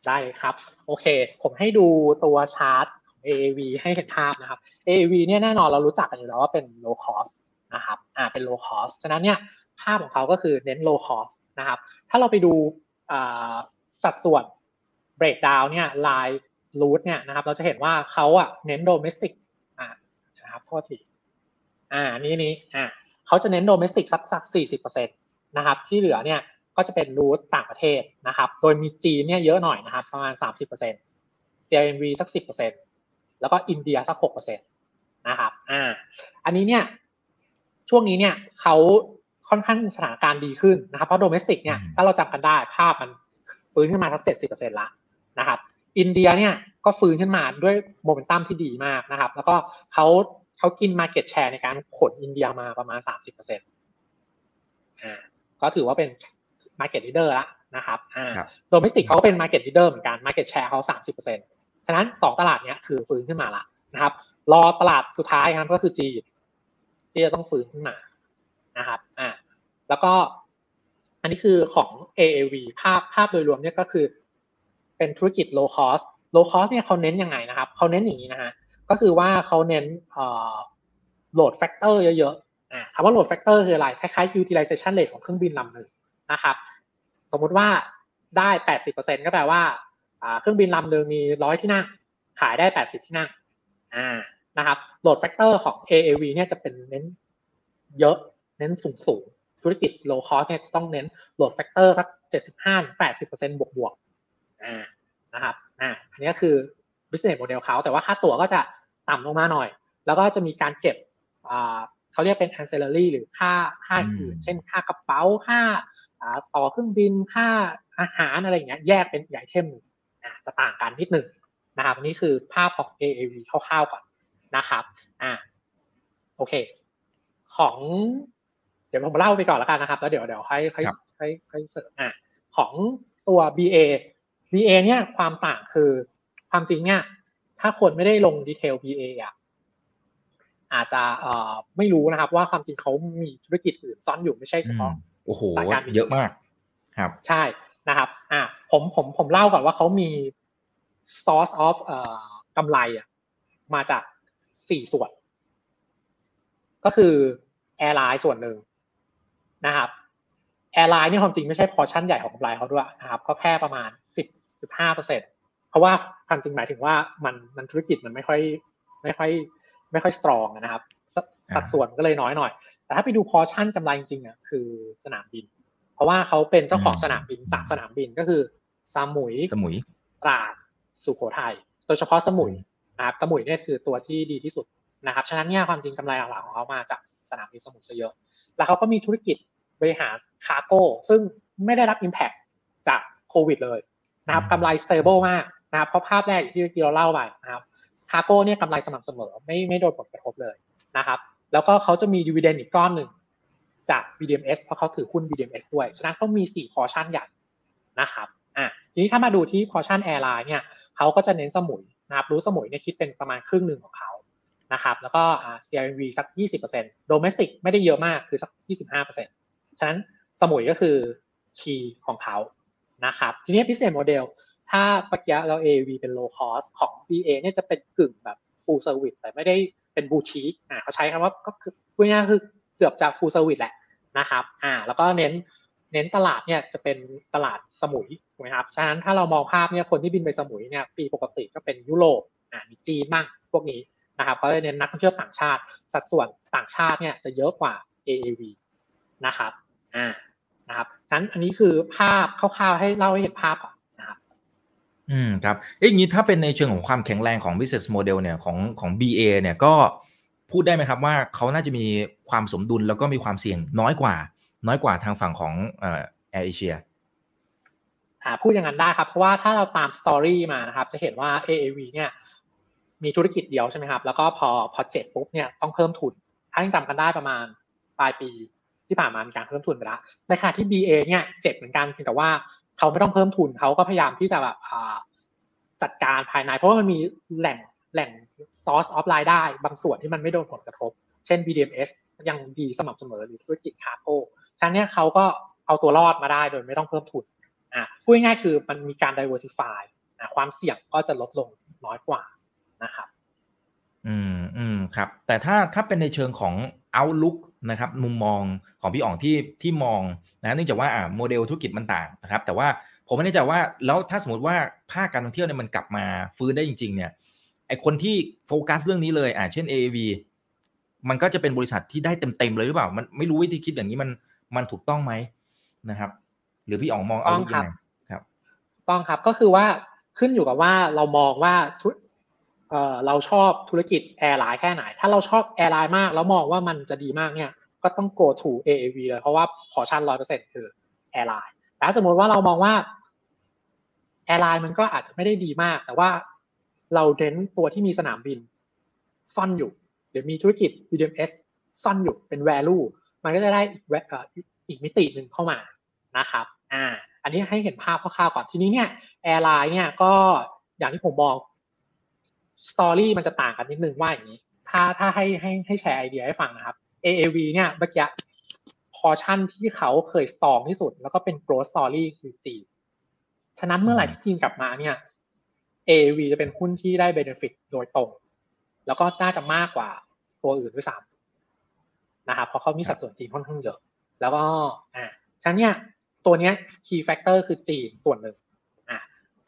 ได้ครับ โอเค ผมให้ดูตัวชาร์ตของ AAV ให้เห็นภาพนะครับ AAV เนี่ยแน่นอนเรารู้จักกันอยู่แล้วว่าเป็น low cost นะครับอ่าเป็น low cost ฉะนั้นเนี่ยภาพของเขาก็คือเน้น low cost นะครับ ถ้าเราไปดูสัดส่วน breakdown เนี่ย line root เนี่ยนะครับ เราจะเห็นว่าเขาอะเน้น domestic อ่านะครับโทษทีอ่านี่นี่อ่าเขาจะเน้น domestic สักสักสี่สิบเปอร์เซ็นต์นะครับที่เหลือเนี่ยก็จะเป็นรูทต่างประเทศนะครับ โดยมีจีนเนี่ยเยอะหน่อยนะครับ ประมาณ 30% CIMV สัก 10%แล้วก็อินเดียสัก 6%นะครับ อ่า อันนี้เนี่ย ช่วงนี้เนี่ยเขาค่อนข้างสถานการณ์ดีขึ้นนะครับ เพราะโดเมสติกเนี่ย ถ้าเราจำกันได้ภาพมันฟื้นขึ้นมาสัก 70%ละ นะครับ อินเดียเนี่ยก็ฟื้นขึ้นมาด้วยโมเมนตัมที่ดีมากนะครับ แล้วก็เขาเขากิน market share ในการขนอินเดียมาประมาณ 30%อ่าก็ถือว่าเป็น Market Leader ละนะครับอ่า domestic เขาก็เป็น Market Leader เหมือนกัน Market Share เขาสามสิบเปอร์เซ็นต์ฉะนั้นสองตลาดเนี้ยคือฟื้นขึ้นมาละนะครับ รอตลาดสุดท้ายครับก็คือจีนที่จะต้องฟื้นขึ้นมานะครับอ่าแล้วก็อันนี้คือของ AAV ภาพภาพโดยรวมเนี่ยก็คือ เป็นธุรกิจ low cost low cost เนี่ยเขาเน้นยังไงนะครับเขาเน้นอย่างนี้นะฮะก็คือว่าเขาเน้นเอ่อ load factor เยอะๆคำว่า load factor คืออะไร คล้ายๆ utilization rate ของเครื่องบินลำหนึ่งนะครับ สมมุติว่าได้แปดสิบเปอร์เซ็นก็แปลว่าเครื่องบินลำหนึ่งมีร้อยที่นั่ง ขายได้แปดสิบที่นั่งนะครับ load factor ของ AAV เนี่ยจะเป็นเน้นเยอะ เน้นสูงสูงธุรกิจ low cost เนี่ยต้องเน้น load factor สักเจ็ดสิบห้าแปดสิบเปอร์เซ็นบวกบวก อ่านะครับอ่าอันนี้คือ business model เขาแต่ว่าค่าตั๋วก็จะต่ำลงมาหน่อย แล้วก็จะมีการเก็บอ่าเขาเรียกเป็น ancillary หรือค่าค่าอื่น เช่นค่ากระเป๋าค่าต่อเครื่องบินค่าอาหารอะไรอย่างเงี้ยแยกเป็นราย item จะต่างกันนิดหนึ่งนะครับนี่คือภาพของ AAV คร่าวๆก่อนนะครับอ่าโอเค ของ เดี๋ยวผมเล่าไปก่อนแล้วกันนะครับ แล้วเดี๋ยวเดี๋ยวค่อยค่อยค่อยค่อยเสริมอ่าของตัว BA BA เนี่ยความต่างคือความจริงเนี่ยถ้าคนไม่ได้ลงดีเทล BA อะอาจจะเอ่อไม่รู้นะครับ ว่าความจริงเขามีธุรกิจอื่นซ่อนอยู่ไม่ใช่เฉพาะโอ้โหสายการบินเยอะมาก ครับ ใช่นะครับ อะผมผมผมเล่าก่อนว่าเขามี source of เอ่อกำไรอะมาจากสี่ส่วน ก็คือ airline ส่วนหนึ่งนะครับ airline นี่ความจริงไม่ใช่ portion ใหญ่ของกำไรเขาด้วยนะครับ ก็แค่ประมาณสิบ สิบห้าเปอร์เซ็นเพราะว่าความจริงหมายถึงว่ามันมันธุรกิจมันไม่ค่อยไม่ค่อยไม่ค่อย strong นะครับสสัดส่วนก็เลยน้อยหน่อย แต่ถ้าไปดูพอชั่นกำไรจริงๆอะคือสนามบิน เพราะว่าเขาเป็นเจ้าของอืมสนามบินสามสนามบินก็คือสมุยสมุยตราดสุโขทัยโดยเฉพาะสมุยนะครับสมุยเนี่ยคือตัวที่ดีที่สุดนะครับฉะนั้นเนี่ยความจริงกำไรหลักๆของเขามาจากสนามบินสมุยซะเยอะ แล้วเขาก็มีธุรกิจบริหาร cargo ซึ่งไม่ได้รับ impact จากโควิดเลย นะครับอืมกำไร stable มากนะครับเพราะภาพแรกที่เมื่อกี้เราเล่าไปนะครับ cargo เนี่ยกำไรสม่ำเสมอไม่ไม่โดนผลกระทบเลยนะครับ แล้วก็เขาจะมี dividend อีกก้อนหนึ่งจาก BDMs เพราะเขาถือหุ้น BDMs ด้วยฉะนั้นเขามี 4 พอชั่นใหญ่นะครับอะทีนี้ถ้ามาดูที่ portion airline เนี่ยเขาก็จะเน้นสมุยนะครับ route สมุยเนี่ยคิดเป็นประมาณครึ่งหนึ่งของเขานะครับแล้วก็อ่า CLMV สัก 20% domestic ไม่ได้เยอะมากคือสัก 25%ฉะนั้นสมุยก็คือ key ของเขา นะครับ ทีนี้ business model ถ้าปัจจัยเรา AAV เป็น low cost ของ BA เนี่ยจะเป็นกึ่งแบบ full service แต่ไม่ได้เป็นบูชิคอ่าเขาใช้คำว่าก็คือพูดง่ายๆคือเกือบจะ full service แหละนะครับอ่าแล้วก็เน้นเน้นตลาดเนี่ยจะเป็นตลาดสมุยถูกไหมครับฉะนั้นถ้าเรามองภาพเนี่ยคนที่บินไปสมุยเนี่ยปีปกติก็เป็นยุโรปอ่ามีจีนบ้างพวกนี้นะครับเขาจะเน้นนักท่องเที่ยวต่างชาติ สัดส่วนต่างชาติเนี่ยจะเยอะกว่า AAV นะครับอ่า นะครับฉะนั้นอันนี้คือภาพคร่าวๆให้เล่าให้เห็นภาพก่อนนะครับ อืมครับเอ๊ะอย่างนี้ถ้าเป็นในเชิงของความแข็งแรงของ business model เนี่ยของของ BA เนี่ยก็พูดได้ไหมครับว่าเขาน่าจะมีความสมดุลแล้วก็มีความเสี่ยงน้อยกว่า น้อยกว่าทางฝั่งของเอ่อแอร์เอเชียอ่าพูดอย่างนั้นได้ครับ เพราะว่าถ้าเราตามสตอรี่มานะครับ จะเห็นว่า AAV เนี่ย มีธุรกิจเดียวใช่ไหมครับ แล้วก็พอพอเจ็ดปุ๊บเนี่ยต้องเพิ่มทุน ถ้ายังจำกันได้ประมาณปลายปี ที่ผ่านมามีการเพิ่มทุนไปแล้วในขณะที่ BA เนี่ยเจ็บเหมือนกันเพียงแต่ว่าเขาไม่ต้องเพิ่มทุนเขาก็พยายามที่จะแบบจัดการภายใน เพราะว่ามันมีแหล่งแหล่ง source of รายได้ บางส่วนที่มันไม่โดนผลกระทบ เช่น BDMs ยังดีสม่ำเสมอหรือธุรกิจคาร์โก้ฉะนั้นเนี่ยเขาก็เอาตัวรอดมาได้โดยไม่ต้องเพิ่มทุนอะพูดง่ายๆคือมันมีการ diversify ความเสี่ยงก็จะลดลงน้อยกว่านะครับ อืมอืมครับ แต่ถ้าถ้าเป็นในเชิงของ outlook นะครับมุมมองของพี่อ๋องที่ที่มองนะเนื่องจากว่าอ่าโมเดลธุรกิจมันต่างนะครับ แต่ว่าผมไม่แน่ใจว่าแล้วถ้าสมมติว่าภาคการท่องเที่ยวเนี่ยมันกลับมาฟื้นได้จริง ๆ เนี่ยไอคนที่โฟกัสเรื่องนี้เลยอ่าเช่น AAV มันก็จะเป็นบริษัทที่ได้เต็มๆเลยหรือเปล่า มันไม่รู้วิธีคิดอย่างนี้มันมันถูกต้องไหมนะครับ หรือพี่อ๋องมองเอาต้องลูกครัยับงไงครับ ต้องครับก็คือว่าขึ้นอยู่กับว่าเรามองว่าธุ เราชอบธุรกิจ airline แค่ไหน ถ้าเราชอบ airline มากแล้วมองว่ามันจะดีมากเนี่ย ก็ต้อง go to AAV เลย เพราะว่าportion ร้อยเปอร์เซ็นคือ airline แต่สมมติว่าเรามองว่า airline มันก็อาจจะไม่ได้ดีมาก แต่ว่าเราเน้นตัวที่มีสนามบิน ซ่อนอยู่ หรือมีธุรกิจ BDMS ซ่อนอยู่เป็น value มันก็จะได้อีกอีกมิติหนึ่งเข้ามานะครับ อ่า อันนี้ให้เห็นภาพคร่าวๆก่อน ทีนี้เนี่ย airline เนี่ยก็อย่างที่ผมบอก story มันจะต่างกันนิดนึงว่าอย่างนี้ ถ้าถ้าให้ให้ให้ share idea ให้ฟังนะครับ AAV เนี่ยเมื่อกี้พอชั่นที่เขาเคยสตองที่สุด แล้วก็เป็น growth story คือจีนฉะนั้นเมื่อไหร่ที่จีนกลับมาเนี่ย AAV จะเป็นหุ้นที่ได้ benefit โดยตรง แล้วก็น่าจะมากกว่าตัวอื่นด้วยซ้ำนะครับเพราะเขามีสัดส่วนจีนค่อนข้างเยอะ แล้วก็อ่าฉะนั้นเนี่ยตัวเนี้ย key factor คือจีนส่วนหนึ่ง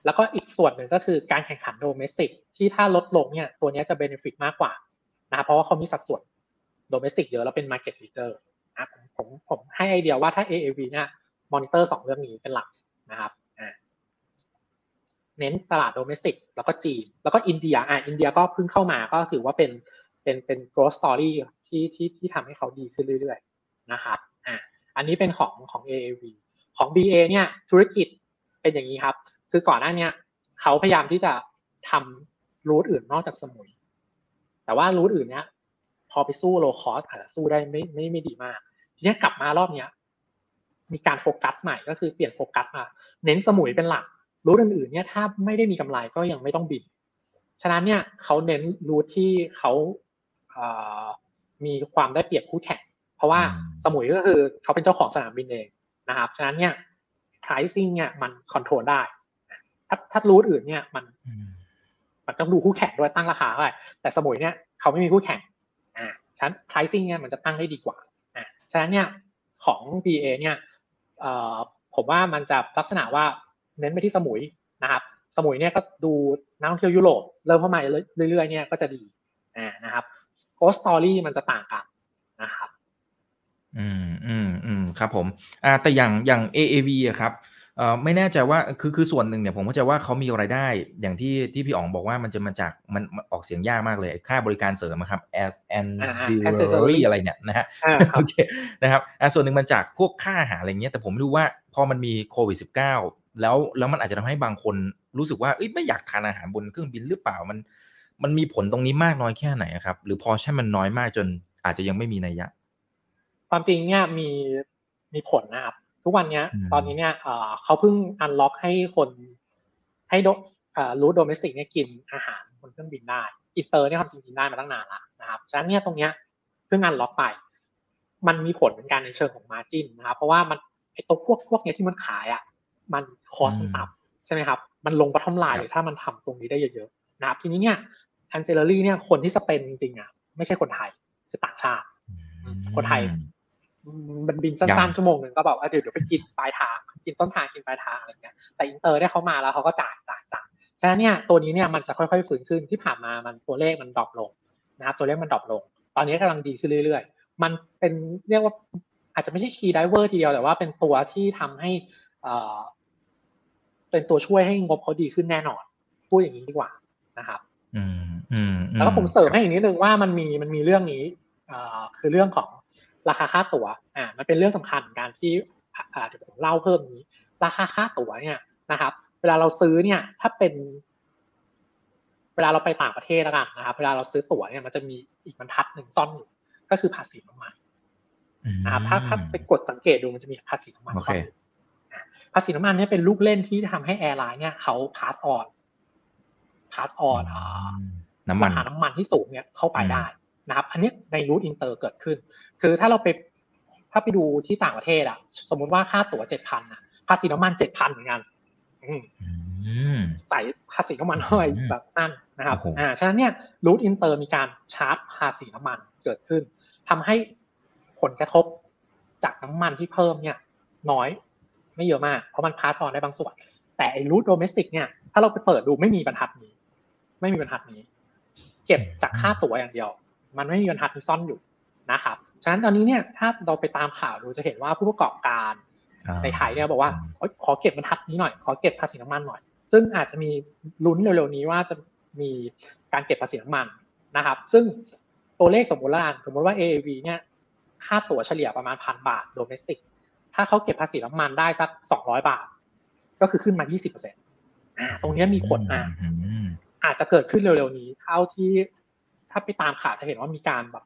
แล้วก็อีกส่วนหนึ่งก็คือการแข่งขันโดเมสติกที่ถ้าลดลงเนี่ยตัวนี้จะ benefit มากกว่านะครับเพราะว่าเขามีสัดส่วน domestic เยอะแล้วเป็น market leader อะผมผมผมให้ไอเดียว่าถ้า AAV เนี่ยมอนิเตอร์สองเรื่องนี้เป็นหลักนะครับอ่าเน้นตลาด domestic แล้วก็จีน แล้วก็อินเดียอะอินเดียก็เพิ่งเข้ามาก็ถือว่าเป็นเป็นเป็น growth story ที่ที่ที่ทำให้เขาดีขึ้นเรื่อยๆนะครับอะอันนี้เป็นของของ AAV ของ BA เนี่ยธุรกิจเป็นอย่างนี้ครับ คือก่อนหน้าเนี้ยเขาพยายามที่จะทำรูทอื่นนอกจากสมุย แต่ว่ารูทอื่นเนี้ย พอไปสู้โลคอสอาจจะสู้ได้ไม่ไม่ไม่ดีมาก ทีเนี้ยกลับมารอบเนี้ย มีการโฟกัสใหม่ก็คือเปลี่ยนโฟกัสมา เน้นสมุยเป็นหลักรูทอื่นๆเนี่ยถ้าไม่ได้มีกำไรก็ยังไม่ต้องบิน ฉะนั้นเนี่ยเขาเน้นรูทที่เขามีความได้เปรียบคู่แข่ง เพราะว่าสมุยก็คือเขาเป็นเจ้าของสนามบินเองนะครับ ฉะนั้นเนี่ย pricing เนี่ยมัน control ได้ ถ้าถ้า route อื่นเนี่ยมัน มันต้องดูคู่แข่งด้วยตั้งราคาเท่าไหร่แต่สมุยเนี่ยเขาไม่มีคู่แข่งอ่าฉะนั้น pricing เนี่ยมันจะตั้งได้ดีกว่าอ่าฉะนั้นเนี่ยของ BA เนี่ยเอ่อผมว่ามันจะลักษณะว่าเน้นไปที่สมุยนะครับ สมุยเนี่ยก็ดูนักท่องเที่ยวยุโรปเริ่มเข้ามาเรื่อยๆเนี่ยก็จะดีอ่านะครับ growth story มันจะต่างกันนะครับอืมอืมอืมครับผมอ่าแต่อย่างอย่าง AAV อะครับเอ่อ ไม่แน่ใจว่าคือคือส่วนหนึ่งเนี่ยผมเข้าใจว่าเขามีรายได้อย่างที่ที่พี่อ๋องบอกว่ามันจะมาจากมันออกเสียงยากมากเลยค่าบริการเสริมครับ as ancillary อะไรเนี่ยนะฮะโอเคนะครับส่วนหนึ่งมันจากพวกค่าอาหารอะไรเงี้ยแต่ผมไม่รู้ว่าพอมันมีโควิด -19 แล้วแล้วมันอาจจะทำให้บางคนรู้สึกว่าเอ้ยไม่อยากทานอาหารบนเครื่องบินหรือเปล่ามันมันมีผลตรงนี้มากน้อยแค่ไหนครับ หรือพอใช่มันน้อยมากจนอาจจะยังไม่มีนัยยะ ความจริงเนี่ยมีมีผลนะครับ ทุกวันนี้ตอนนี้เนี่ยเขาเพิ่ง unlock ให้คนให้ route domestic เนี่ยกินอาหารบนเครื่องบินได้อินเตอร์เนี่ยความจริงกินได้มาตั้งนานแล้วนะครับฉะนั้นเนี่ยตรงเนี้ยเพิ่ง unlock ไป มันมีผลเหมือนกันในเชิงของ margin นะครับเพราะว่ามันไอตัวพวกพวกเนี้ยที่มันขายอะมันcost มันต่ำใช่ไหมครับ มันลง bottom line เลยถ้ามันทำตรงนี้ได้เยอะๆนะครับทีนี้เนี่ย ancillary เนี่ยคนที่ spend จริงๆอะไม่ใช่คนไทยคือต่างชาติ คนไทย มันบินสั้นๆชั่วโมงหนึ่งก็แบบเดี๋ยวเดี๋ยวไปกินปลายทางกินต้นทางกินปลายทางอะไรเงี้ยแต่อินเตอร์ได้เขามาแล้วเขาก็จ่ายจ่ายจ่ายฉะนั้นเนี่ยตัวนี้เนี่ยมันจะค่อยๆฟื้นขึ้นที่ผ่านมามันตัวเลขมัน drop ลงนะครับตัวเลขมัน drop ลง ตอนนี้กำลังดีขึ้นเรื่อยๆ มันเป็นเรียกว่าอาจจะไม่ใช่ key driver ทีเดียวแต่ว่าเป็นตัวที่ทำให้อ่เป็นตัวช่วยให้งบเขาดีขึ้นแน่นอนพูดอย่างนี้ดีกว่านะครับอืมอืมแล้วก็ผมเสริมให้อีกนิดนึงว่ามันมีมันมีเรื่องนี้อ่าคือเรื่องของ ราคาค่าตั๋วอ่ามันเป็นเรื่องสำคัญการที่อ่าเดี๋ยวผมเล่าเพิ่มนี้ ราคาค่าตั๋วเนี่ยนะครับ เวลาเราซื้อเนี่ย ถ้าเป็น เวลาเราไปต่างประเทศแล้วกันนะครับ เวลาเราซื้อตั๋วเนี่ยมันจะมีอีกบรรทัดหนึ่งซ่อนอยู่ก็คือภาษีน้ำมันนะครับถ้าถ้าไปกดสังเกตดูมันจะมีภาษีน้ำมันซ่อนอยู่ภาษีน้ำมันเนี่ยเป็นลูกเล่นที่ทำให้ airline เนี่ยเขา pass on pass on น้ำมันราคาน้ำมันที่สูงเนี่ยเข้าไปได้ นะครับอันนี้ใน route inter เกิดขึ้น คือถ้าเราไปถ้าไปดูที่ต่างประเทศอะสมมุติว่าค่าตั๋วเจ็ดพันอะภาษีน้ำมันเจ็ดพันเหมือนกันใส่ภาษีน้ำมันเข้าไปแบบนั่นนะครับอ่าฉะนั้นเนี่ย route inter มีการชาร์จภาษีน้ำมันเกิดขึ้นทำให้ผลกระทบจากน้ำมันที่เพิ่มเนี่ยน้อยไม่เยอะมาก เพราะมัน pass on ได้บางส่วน แต่ไอ้ route domestic เนี่ยถ้าเราไปเปิดดูไม่มีบรรทัดนี้ ไม่มีบรรทัดนี้ เก็บจากค่าตั๋วอย่างเดียว มันไม่มีบรรทัดที่ซ่อนอยู่นะครับฉะนั้นตอนนี้เนี่ยถ้าเราไปตามข่าวดูจะเห็นว่าผู้ประกอบการในไทยเนี่ยบอกว่าขอเก็บบรรทัดนี้หน่อย ขอเก็บภาษีน้ำมันหน่อย ซึ่งอาจจะมีลุ้นเร็วๆนี้ว่าจะมีการเก็บภาษีน้ำมันนะครับ ซึ่งตัวเลขสมมติละสมมติว่า AAV เนี่ยค่าตั๋วเฉลี่ยประมาณพันบาทโดเมสติก ถ้าเขาเก็บภาษีน้ำมันได้สักสองร้อยบาท ก็คือขึ้นมา20%อร์เซ็นต์ตรงนี้มีผลนะอาจจะเกิดขึ้นเร็วๆนี้ เท่าที่ ถ้าไปตามข่าวจะเห็นว่ามีการแบบ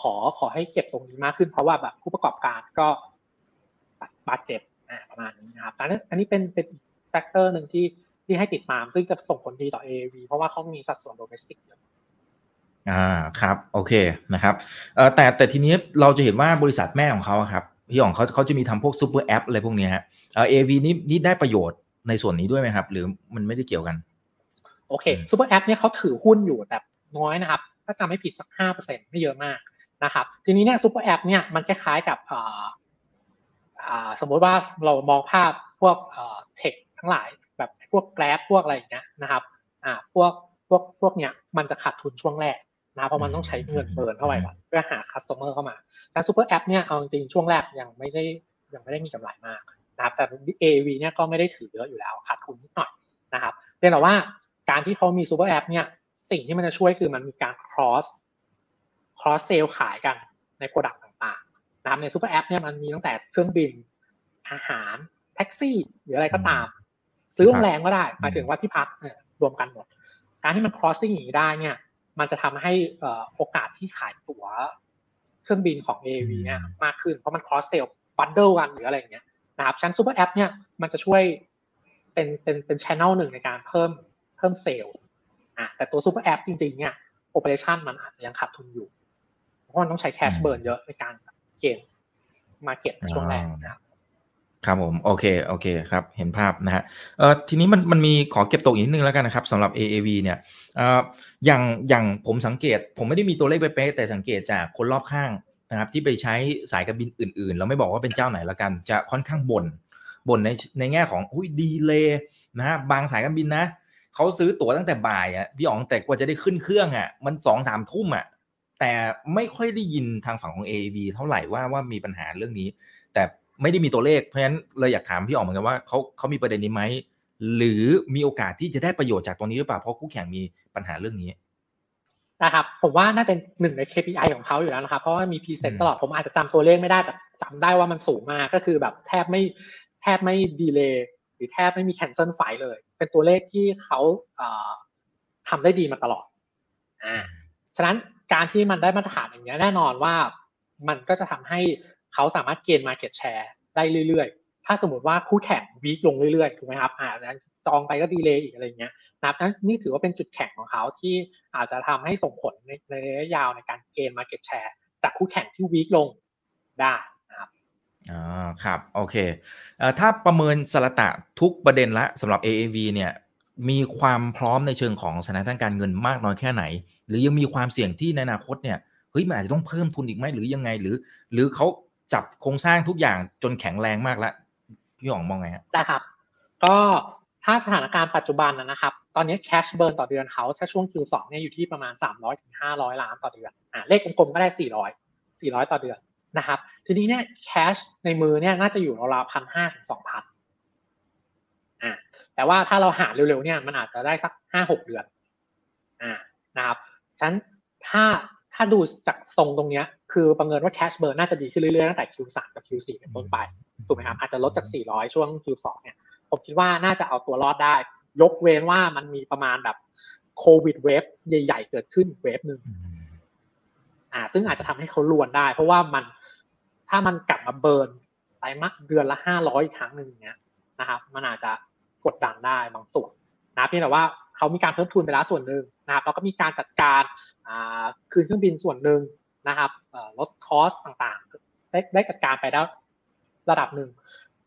ขอขอให้เก็บตรงนี้มากขึ้น เพราะว่าแบบผู้ประกอบการก็บาดเจ็บอ่าประมาณนี้นะครับอันนี้อันนี้เป็นเป็น factor หนึ่งที่ที่ให้ติดตาม ซึ่งจะส่งผลดีต่อ AAV เพราะว่าเขามีสัดส่วน domestic เยอะอ่าครับโอเคนะครับเอ่อแต่แต่ทีนี้เราจะเห็นว่าบริษัทแม่ของเขาครับพี่อ๋องเขาเขาจะมีทำพวกซูเปอร์แอปอะไรพวกนี้ฮะเอ่อ AV นี้นี่ได้ประโยชน์ในส่วนนี้ด้วยไหมครับ หรือมันไม่ได้เกี่ยวกัน โอเคซูเปอร์แอปเนี่ยเขาถือหุ้นอยู่แต่น้อยนะครับ ถ้าจำไม่ผิดสักห้าเปอร์เซ็นไม่เยอะมากนะครับ ทีนี้เนี่ยซูเปอร์แอปเนี่ยมันคล้ายๆกับสมมติว่าเรามองภาพพวก tech ทั้งหลายแบบพวก Grab พวกอะไรอย่างเงี้ยนะครับอ่าพวกพวกพวกเนี้ยมันจะขาดทุนช่วงแรกนะเพราะมันต้องใช้เงิน burn เข้าไปก่อนเพื่อหา customer เข้ามาแต่ซูเปอร์แอปเนี่ยเอาจริงช่วงแรกยังไม่ได้ยังไม่ได้มีกำไรมากนะครับแต่ AV เนี่ยก็ไม่ได้ถือเยอะอยู่แล้วขาดทุนนิดหน่อยนะครับเพียงแต่ว่าการที่เขามีซูเปอร์แอปเนี่ย สิ่งที่มันจะช่วยคือมันมีการ cross cross sale ขายกันใน product ต่างๆนะครับในซูเปอร์แอปเนี่ยมันมีตั้งแต่เครื่องบิน อาหาร แท็กซี่ หรืออะไรก็ตาม ซื้อโรงแรมก็ได้หมายถึงว่าที่พักรวมกันหมด การที่มัน crossing อย่างนี้ได้เนี่ย มันจะทำให้โอกาสที่ขายตั๋วเครื่องบินของ AV เนี่ยมากขึ้นเพราะมัน cross sale bundle กันหรืออะไรอย่างเงี้ยนะครับฉะนั้นซูเปอร์แอปเนี่ยมันจะช่วยเป็นเป็นเป็นช่องหนึ่งในการเพิ่มเพิ่มเซลล์ อะแต่ตัวซูเปอร์แอปจริงๆเนี่ย operation มันอาจจะยังขาดทุนอยู่ เพราะมันต้องใช้ cash burn เยอะในการ gain market ช่วงแรกนะครับครับผมโอเคโอเคครับเห็นภาพนะฮะเอ่อทีนี้มันมันมีขอเก็บตกอีกนิดนึงแล้วกันนะครับสำหรับ AAV เนี่ยเอ่ออย่างอย่างผมสังเกต ผมไม่ได้มีตัวเลขเป๊ะๆแต่สังเกตจากคนรอบข้างนะครับที่ไปใช้สายการบินอื่นๆ เราไม่บอกว่าเป็นเจ้าไหนละกัน จะค่อนข้างบน่นบ่นในในแง่ของอุ้ยดีเลยนะฮะบางสายการบินนะ เขาซื้อตั๋วตั้งแต่บ่ายอะพี่อ๋องแต่กว่าจะได้ขึ้นเครื่องอะ มันสองสามทุ่มอะแต่ไม่ค่อยได้ยินทางฝั่งของ AAV เท่าไหร่ว่าว่ามีปัญหาเรื่องนี้ แต่ไม่ได้มีตัวเลขเพราะฉะนั้นเลยอยากถามพี่อ๋องเหมือนกันว่าเขาเขามีประเด็นนี้ไหมหรือมีโอกาสที่จะได้ประโยชน์จากตรงนี้หรือเปล่าเพราะคู่แข่งมีปัญหาเรื่องนี้นะครับผมว่าน่าเป็นหนึ่งใน KPI ของเขาอยู่แล้วนะครับเพราะว่ามี present ตลอดผมอาจจะจำตัวเลขไม่ได้แต่จำได้ว่ามันสูงมากก็คือแบบแทบไม่แทบไม่ delay ห รือแทบไม่มี cancel flight เลย เป็นตัวเลขที่เขาทำได้ดีมาตลอดอ่าฉะนั้นการที่มันได้มาตรฐานอย่างนี้แน่นอนว่ามันก็จะทำให้เขาสามารถเกณฑ์ market share ได้เรื่อยๆ ถ้าสมมติว่าคู่แข่ง weak ลงเรื่อยๆ ถูกไหมครับ อ่าจองไปก็ดีเลยอีกอะไรเงี้ยนะครับนั้นนี่ถือว่าเป็นจุดแข็งของเขาที่อาจจะทำให้ส่งผลในในระยะยาวในการเกณฑ์ market share จากคู่แข่งที่วีคลงได้นะครับ อ๋อครับ โอเคเอ่อถ้าประเมินสลตะทุกประเด็นละสำหรับ AAV เนี่ย มีความพร้อมในเชิงของสถานการเงินมากน้อยแค่ไหน หรือยังมีความเสี่ยงที่ในอนาคตเนี่ยเฮ้ยมันอาจจะต้องเพิ่มทุนอีกไหมหรือยังไงหรือ หรือเขาจับโครงสร้างทุกอย่างจนแข็งแรงมากแล้วพี่หยองมองไงฮะได้ครับ ก็ถ้าสถานการณ์ปัจจุบันนะครับ ตอนนี้ cash burn ต่อเดือนเขาถ้าช่วง Q2 เนี่ยอยู่ที่ประมาณ 300-500 ล้านต่อเดือนอ่าเลขกลมๆก็ได้ 400 400 ต่อเดือน นะครับ ทีนี้เนี่ย cash ในมือเนี่ยน่าจะอยู่ราวๆพันห้าถึงสองพันอ่าแต่ว่าถ้าเราหาเร็วๆเนี่ยมันอาจจะได้สักห้าหกเดือนอ่านะครับฉะนั้นถ้าถ้าดูจากทรงตรงเนี้ยคือประเมินว่า cash burn น่าจะดีขึ้นเรื่อยๆตั้งแต่ Q3 กับ Q4 เป็นต้นไปถูกไหมครับอาจจะลดจาก 400 ช่วง Q2 เนี่ยผมคิดว่าน่าจะเอาตัวรอดได้ ยกเว้นว่ามันมีประมาณแบบโควิดเวฟใหญ่ ๆ เกิดขึ้นเวฟหนึ่งอ่า ซึ่งอาจจะทำให้เขาลวนได้ เพราะว่ามัน ถ้ามันกลับมาเบิร์นไตรมาสเดือนละห้าร้อยครั้งหนึ่งเนี้ยนะครับมันอาจจะกดดันได้บางส่วนนะเพียงแต่ว่าเขามีการเพิ่มทุนไปแล้วส่วนหนึ่งนะครับแล้วก็มีการจัดการคืนเครื่องบินส่วนหนึ่งนะครับลด cost ต่างๆได้ได้จัดการไปแล้วระดับหนึ่ง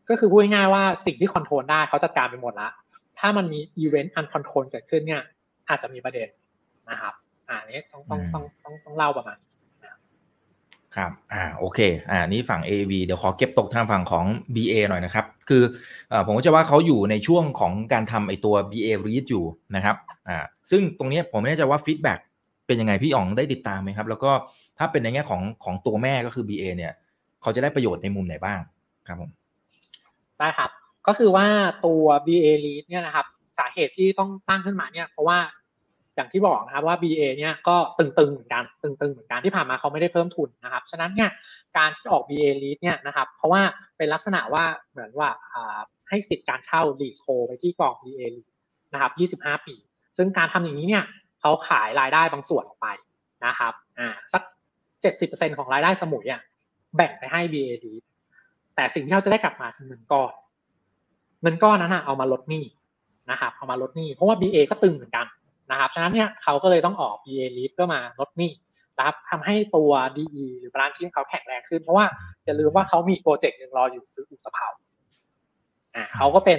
ก็คือพูดง่ายๆว่าสิ่งที่ control ได้เขาจัดการไปหมดแล้วถ้ามันมี event uncontrol เกิดขึ้นเนี่ยอาจจะมีประเด็นนะครับอ่านี้ต้องต้องต้องต้องต้องเล่าประมาณ ครับ อ่า โอเค อ่า นี่ฝั่ง AV เดี๋ยวขอเก็บตกทางฝั่งของ BA หน่อยนะครับ คืออ่าผมก็จะว่าเขาอยู่ในช่วงของการทำไอตัว BA REIT อยู่นะครับ อ่า ซึ่งตรงนี้ผมไม่แน่ใจว่าฟีดแบ็กเป็นยังไงพี่อ๋องได้ติดตามไหมครับ แล้วก็ถ้าเป็นในแง่ของของตัวแม่ก็คือ BA เนี่ย เขาจะได้ประโยชน์ในมุมไหนบ้างครับผม ได้ครับ ก็คือว่าตัว BA lead เนี่ยนะครับ สาเหตุที่ต้องตั้งขึ้นมาเนี่ย เพราะว่า อย่างที่บอกนะครับว่า BA เนี่ยก็ตึงๆเหมือนกันตึงๆเหมือนกันที่ผ่านมาเขาไม่ได้เพิ่มทุนนะครับ ฉะนั้นเนี่ยการที่ออก BA lead เนี่ยนะครับเพราะว่าเป็นลักษณะว่าเหมือนว่าให้สิทธิ์การเช่า lease h o ไปที่กอง BA lead นะครับ 25 ปี ซึ่งการทำอย่างนี้เนี่ยเขาขายรายได้บางส่วนออกไปนะครับอ่าสัก 70%ของรายได้สมุยอะแบ่งไปให้ BA lead แต่สิ่งที่เขาจะได้กลับมาคือเงินก้อนเงินก้อนนั้นนะเอามาลดหนี้นะครับเอามาลดหนี้เพราะว่า BA ก็ตึงเหมือนกัน นะครับฉะนั้นเนี่ยเขาก็เลยต้องออก BA l e a เพื่อมาลดหนี้นะครับทำให้ตัว DE หรือบรานชิ้นเขาแข็งแรงขึ้น เพราะว่าอย่าลืมว่าเขามีโปรเจกต์หนึ่งรออยู่คืออุตภาอ่าเขาก็เป็น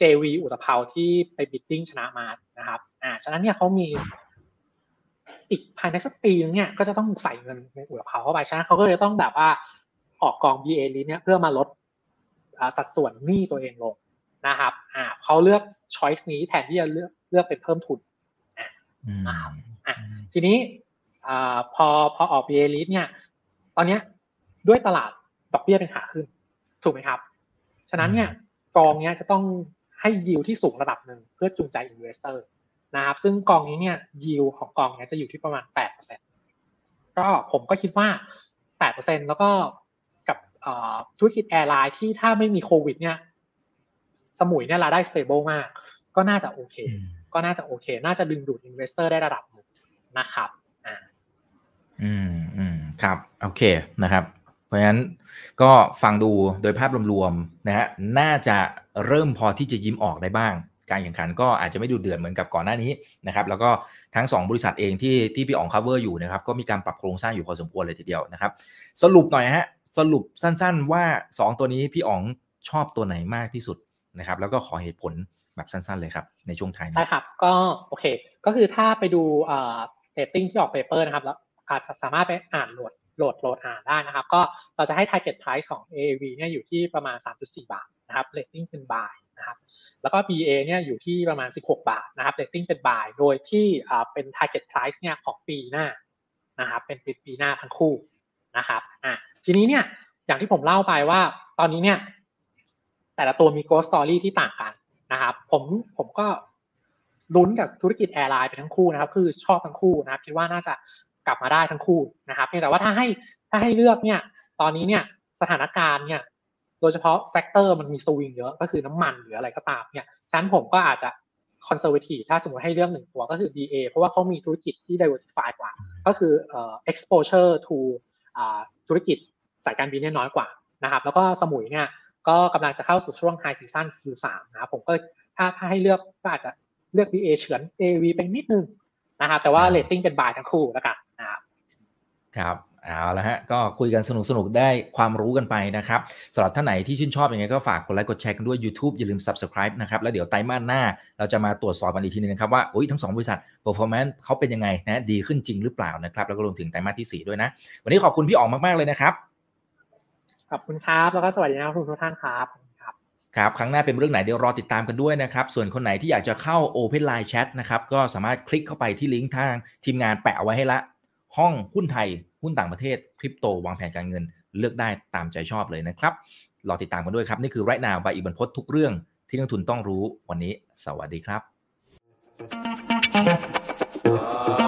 JV อุตภาที่ไปบิดดิ้งชนะมานะครับอ่าฉะนั้นเนี่ยเขามีอีกภายในสักปีนึงเนี่ยก็จะต้องใส่เงินในอุตภาเข้าไปฉะนั้นเขาก็เลยต้องแบบว่าออกกอง BA ลีเนี่ยเพื่อมาลดสัดส่วนหนี้ตัวเองลงนะครับอ่าเขาเลือก choice นี้แทนที่จะเลือกเลือกเป็นเพิ่มทุน นะครับอ่าทีนี้อพอพอออก BA REIT เนี่ย ตอนนี้ด้วยตลาดดอกเบี้ยเป็นขาขึ้น ถูกไหมครับ ฉะนั้นเนี่ยกองเนี้ยจะต้องให้ยิวที่สูงระดับหนึ่งเพื่อจูงใจ investor นะครับ ซึ่งกองนี้เนี่ยยิวของกองเนี้ยจะอยู่ที่ประมาณ8%ก็ผมก็คิดว่า8%แล้วก็กับธุรกิจ airline ที่ถ้าไม่มีโควิดเนี่ย สมุยเนี่ยรายได้ stable มาก ก็น่าจะโอเค ก็น่าจะโอเค น่าจะดึงดูด investor ได้ระดับหนึ่งนะครับอ่าอืมอืมครับ โอเคนะครับ เพราะฉะนั้นก็ฟังดูโดยภาพรวมๆนะฮะน่าจะเริ่มพอที่จะยิ้มออกได้บ้าง การแข่งขันก็อาจจะไม่ดูเดือดเหมือนกับก่อนหน้านี้นะครับ แล้วก็ทั้ง 2 บริษัทเองที่ที่พี่อ๋อง cover อยู่นะครับ ก็มีการปรับโครงสร้างอยู่พอสมควรเลยทีเดียวนะครับ สรุปหน่อยฮะสรุปสั้นๆว่า 2 ตัวนี้พี่อ๋องชอบตัวไหนมากที่สุดนะครับ แล้วก็ขอเหตุผล แบบสั้นๆเลยครับ ในช่วงท้ายนี้ใช่ครับ ก็โอเค ก็คือถ้าไปดูเอ่อเรตติ้งที่ออก paper นะครับ แล้วอาจจะสามารถไปอ่านโหลดโหลดโหลดอ่านได้นะครับ ก็เราจะให้ target price ของ AAV เนี่ยอยู่ที่ประมาณ 3.4 บาทนะครับ rating เป็น buy นะครับแล้วก็ BA เนี่ยอยู่ที่ประมาณ 16 บาทนะครับ rating เป็น buy โดยที่เป็น target price เนี่ยของปีหน้านะครับเป็นปีปีหน้าทั้งคู่นะครับอะทีนี้เนี่ยอย่างที่ผมเล่าไปว่าตอนนี้เนี่ยแต่ละตัวมี growth story ที่ต่างกัน นะครับผมผมก็ลุ้นกับธุรกิจ airline ไปทั้งคู่นะครับ คือชอบทั้งคู่นะครับคิดว่าน่าจะกลับมาได้ทั้งคู่นะครับเพียงแต่ว่าถ้าให้ถ้าให้เลือกเนี่ยตอนนี้เนี่ยสถานการณ์เนี่ยโดยเฉพาะ factor มันมีสวิงเยอะก็คือน้ำมันหรืออะไรก็ตามเนี่ยฉะนั้นผมก็อาจจะconservative ถ้าสมมติให้เลือกหนึ่งตัวก็คือ BA เพราะว่าเขามีธุรกิจที่ diversify กว่า ก็คือเอ่อ exposure to อ่าธุรกิจสายการบินเนี่ยน้อยกว่านะครับ แล้วก็สมุยเนี่ย ก็กำลังจะเข้าสู่ช่วง high season Q3 นะครับผมก็ถ้าถ้าให้เลือกก็อาจจะเลือก BA เฉือน AAV ไปนิดนึงนะครับแต่ว่าเรตติ้งเป็น buy ทั้งคู่แล้วกันนะครับครับเอาละฮะก็คุยกันสนุกสนุกได้ความรู้กันไปนะครับสำหรับท่านไหนที่ชื่นชอบยังไงก็ฝากกดไลค์กดแชร์กันด้วย YouTube อย่าลืม Subscribe นะครับแล้วเดี๋ยวไตรมาสหน้า เราจะมาตรวจสอบกันอีกทีนึงนะครับว่าโอ้ยทั้ง 2 บริษัท performance เขาเป็นยังไงนะดีขึ้นจริงหรือเปล่านะครับแล้วก็รวมถึงไตรมาสที่ 4 ด้วยนะ วันนี้ขอบคุณพี่อ๋องมาก ๆ เลยนะครับ ขอบคุณครับ แล้วก็สวัสดีนะทุกท่านครับครับครั้งหน้าเป็นเรื่องไหนเดี๋ยวรอติดตามกันด้วยนะครับ ส่วนคนไหนที่อยากจะเข้า Open Line Chat นะครับก็สามารถคลิกเข้าไปที่ลิงก์ทางทีมงานแปะเอาไว้ให้ละ ห้องหุ้นไทย หุ้นต่างประเทศ คริปโต วางแผนการเงิน เลือกได้ตามใจชอบเลยนะครับ รอติดตามกันด้วยครับ นี่คือไรนาวใบอิบันพศทุกเรื่องที่นักทุนต้องรู้วันนี้ สวัสดีครับ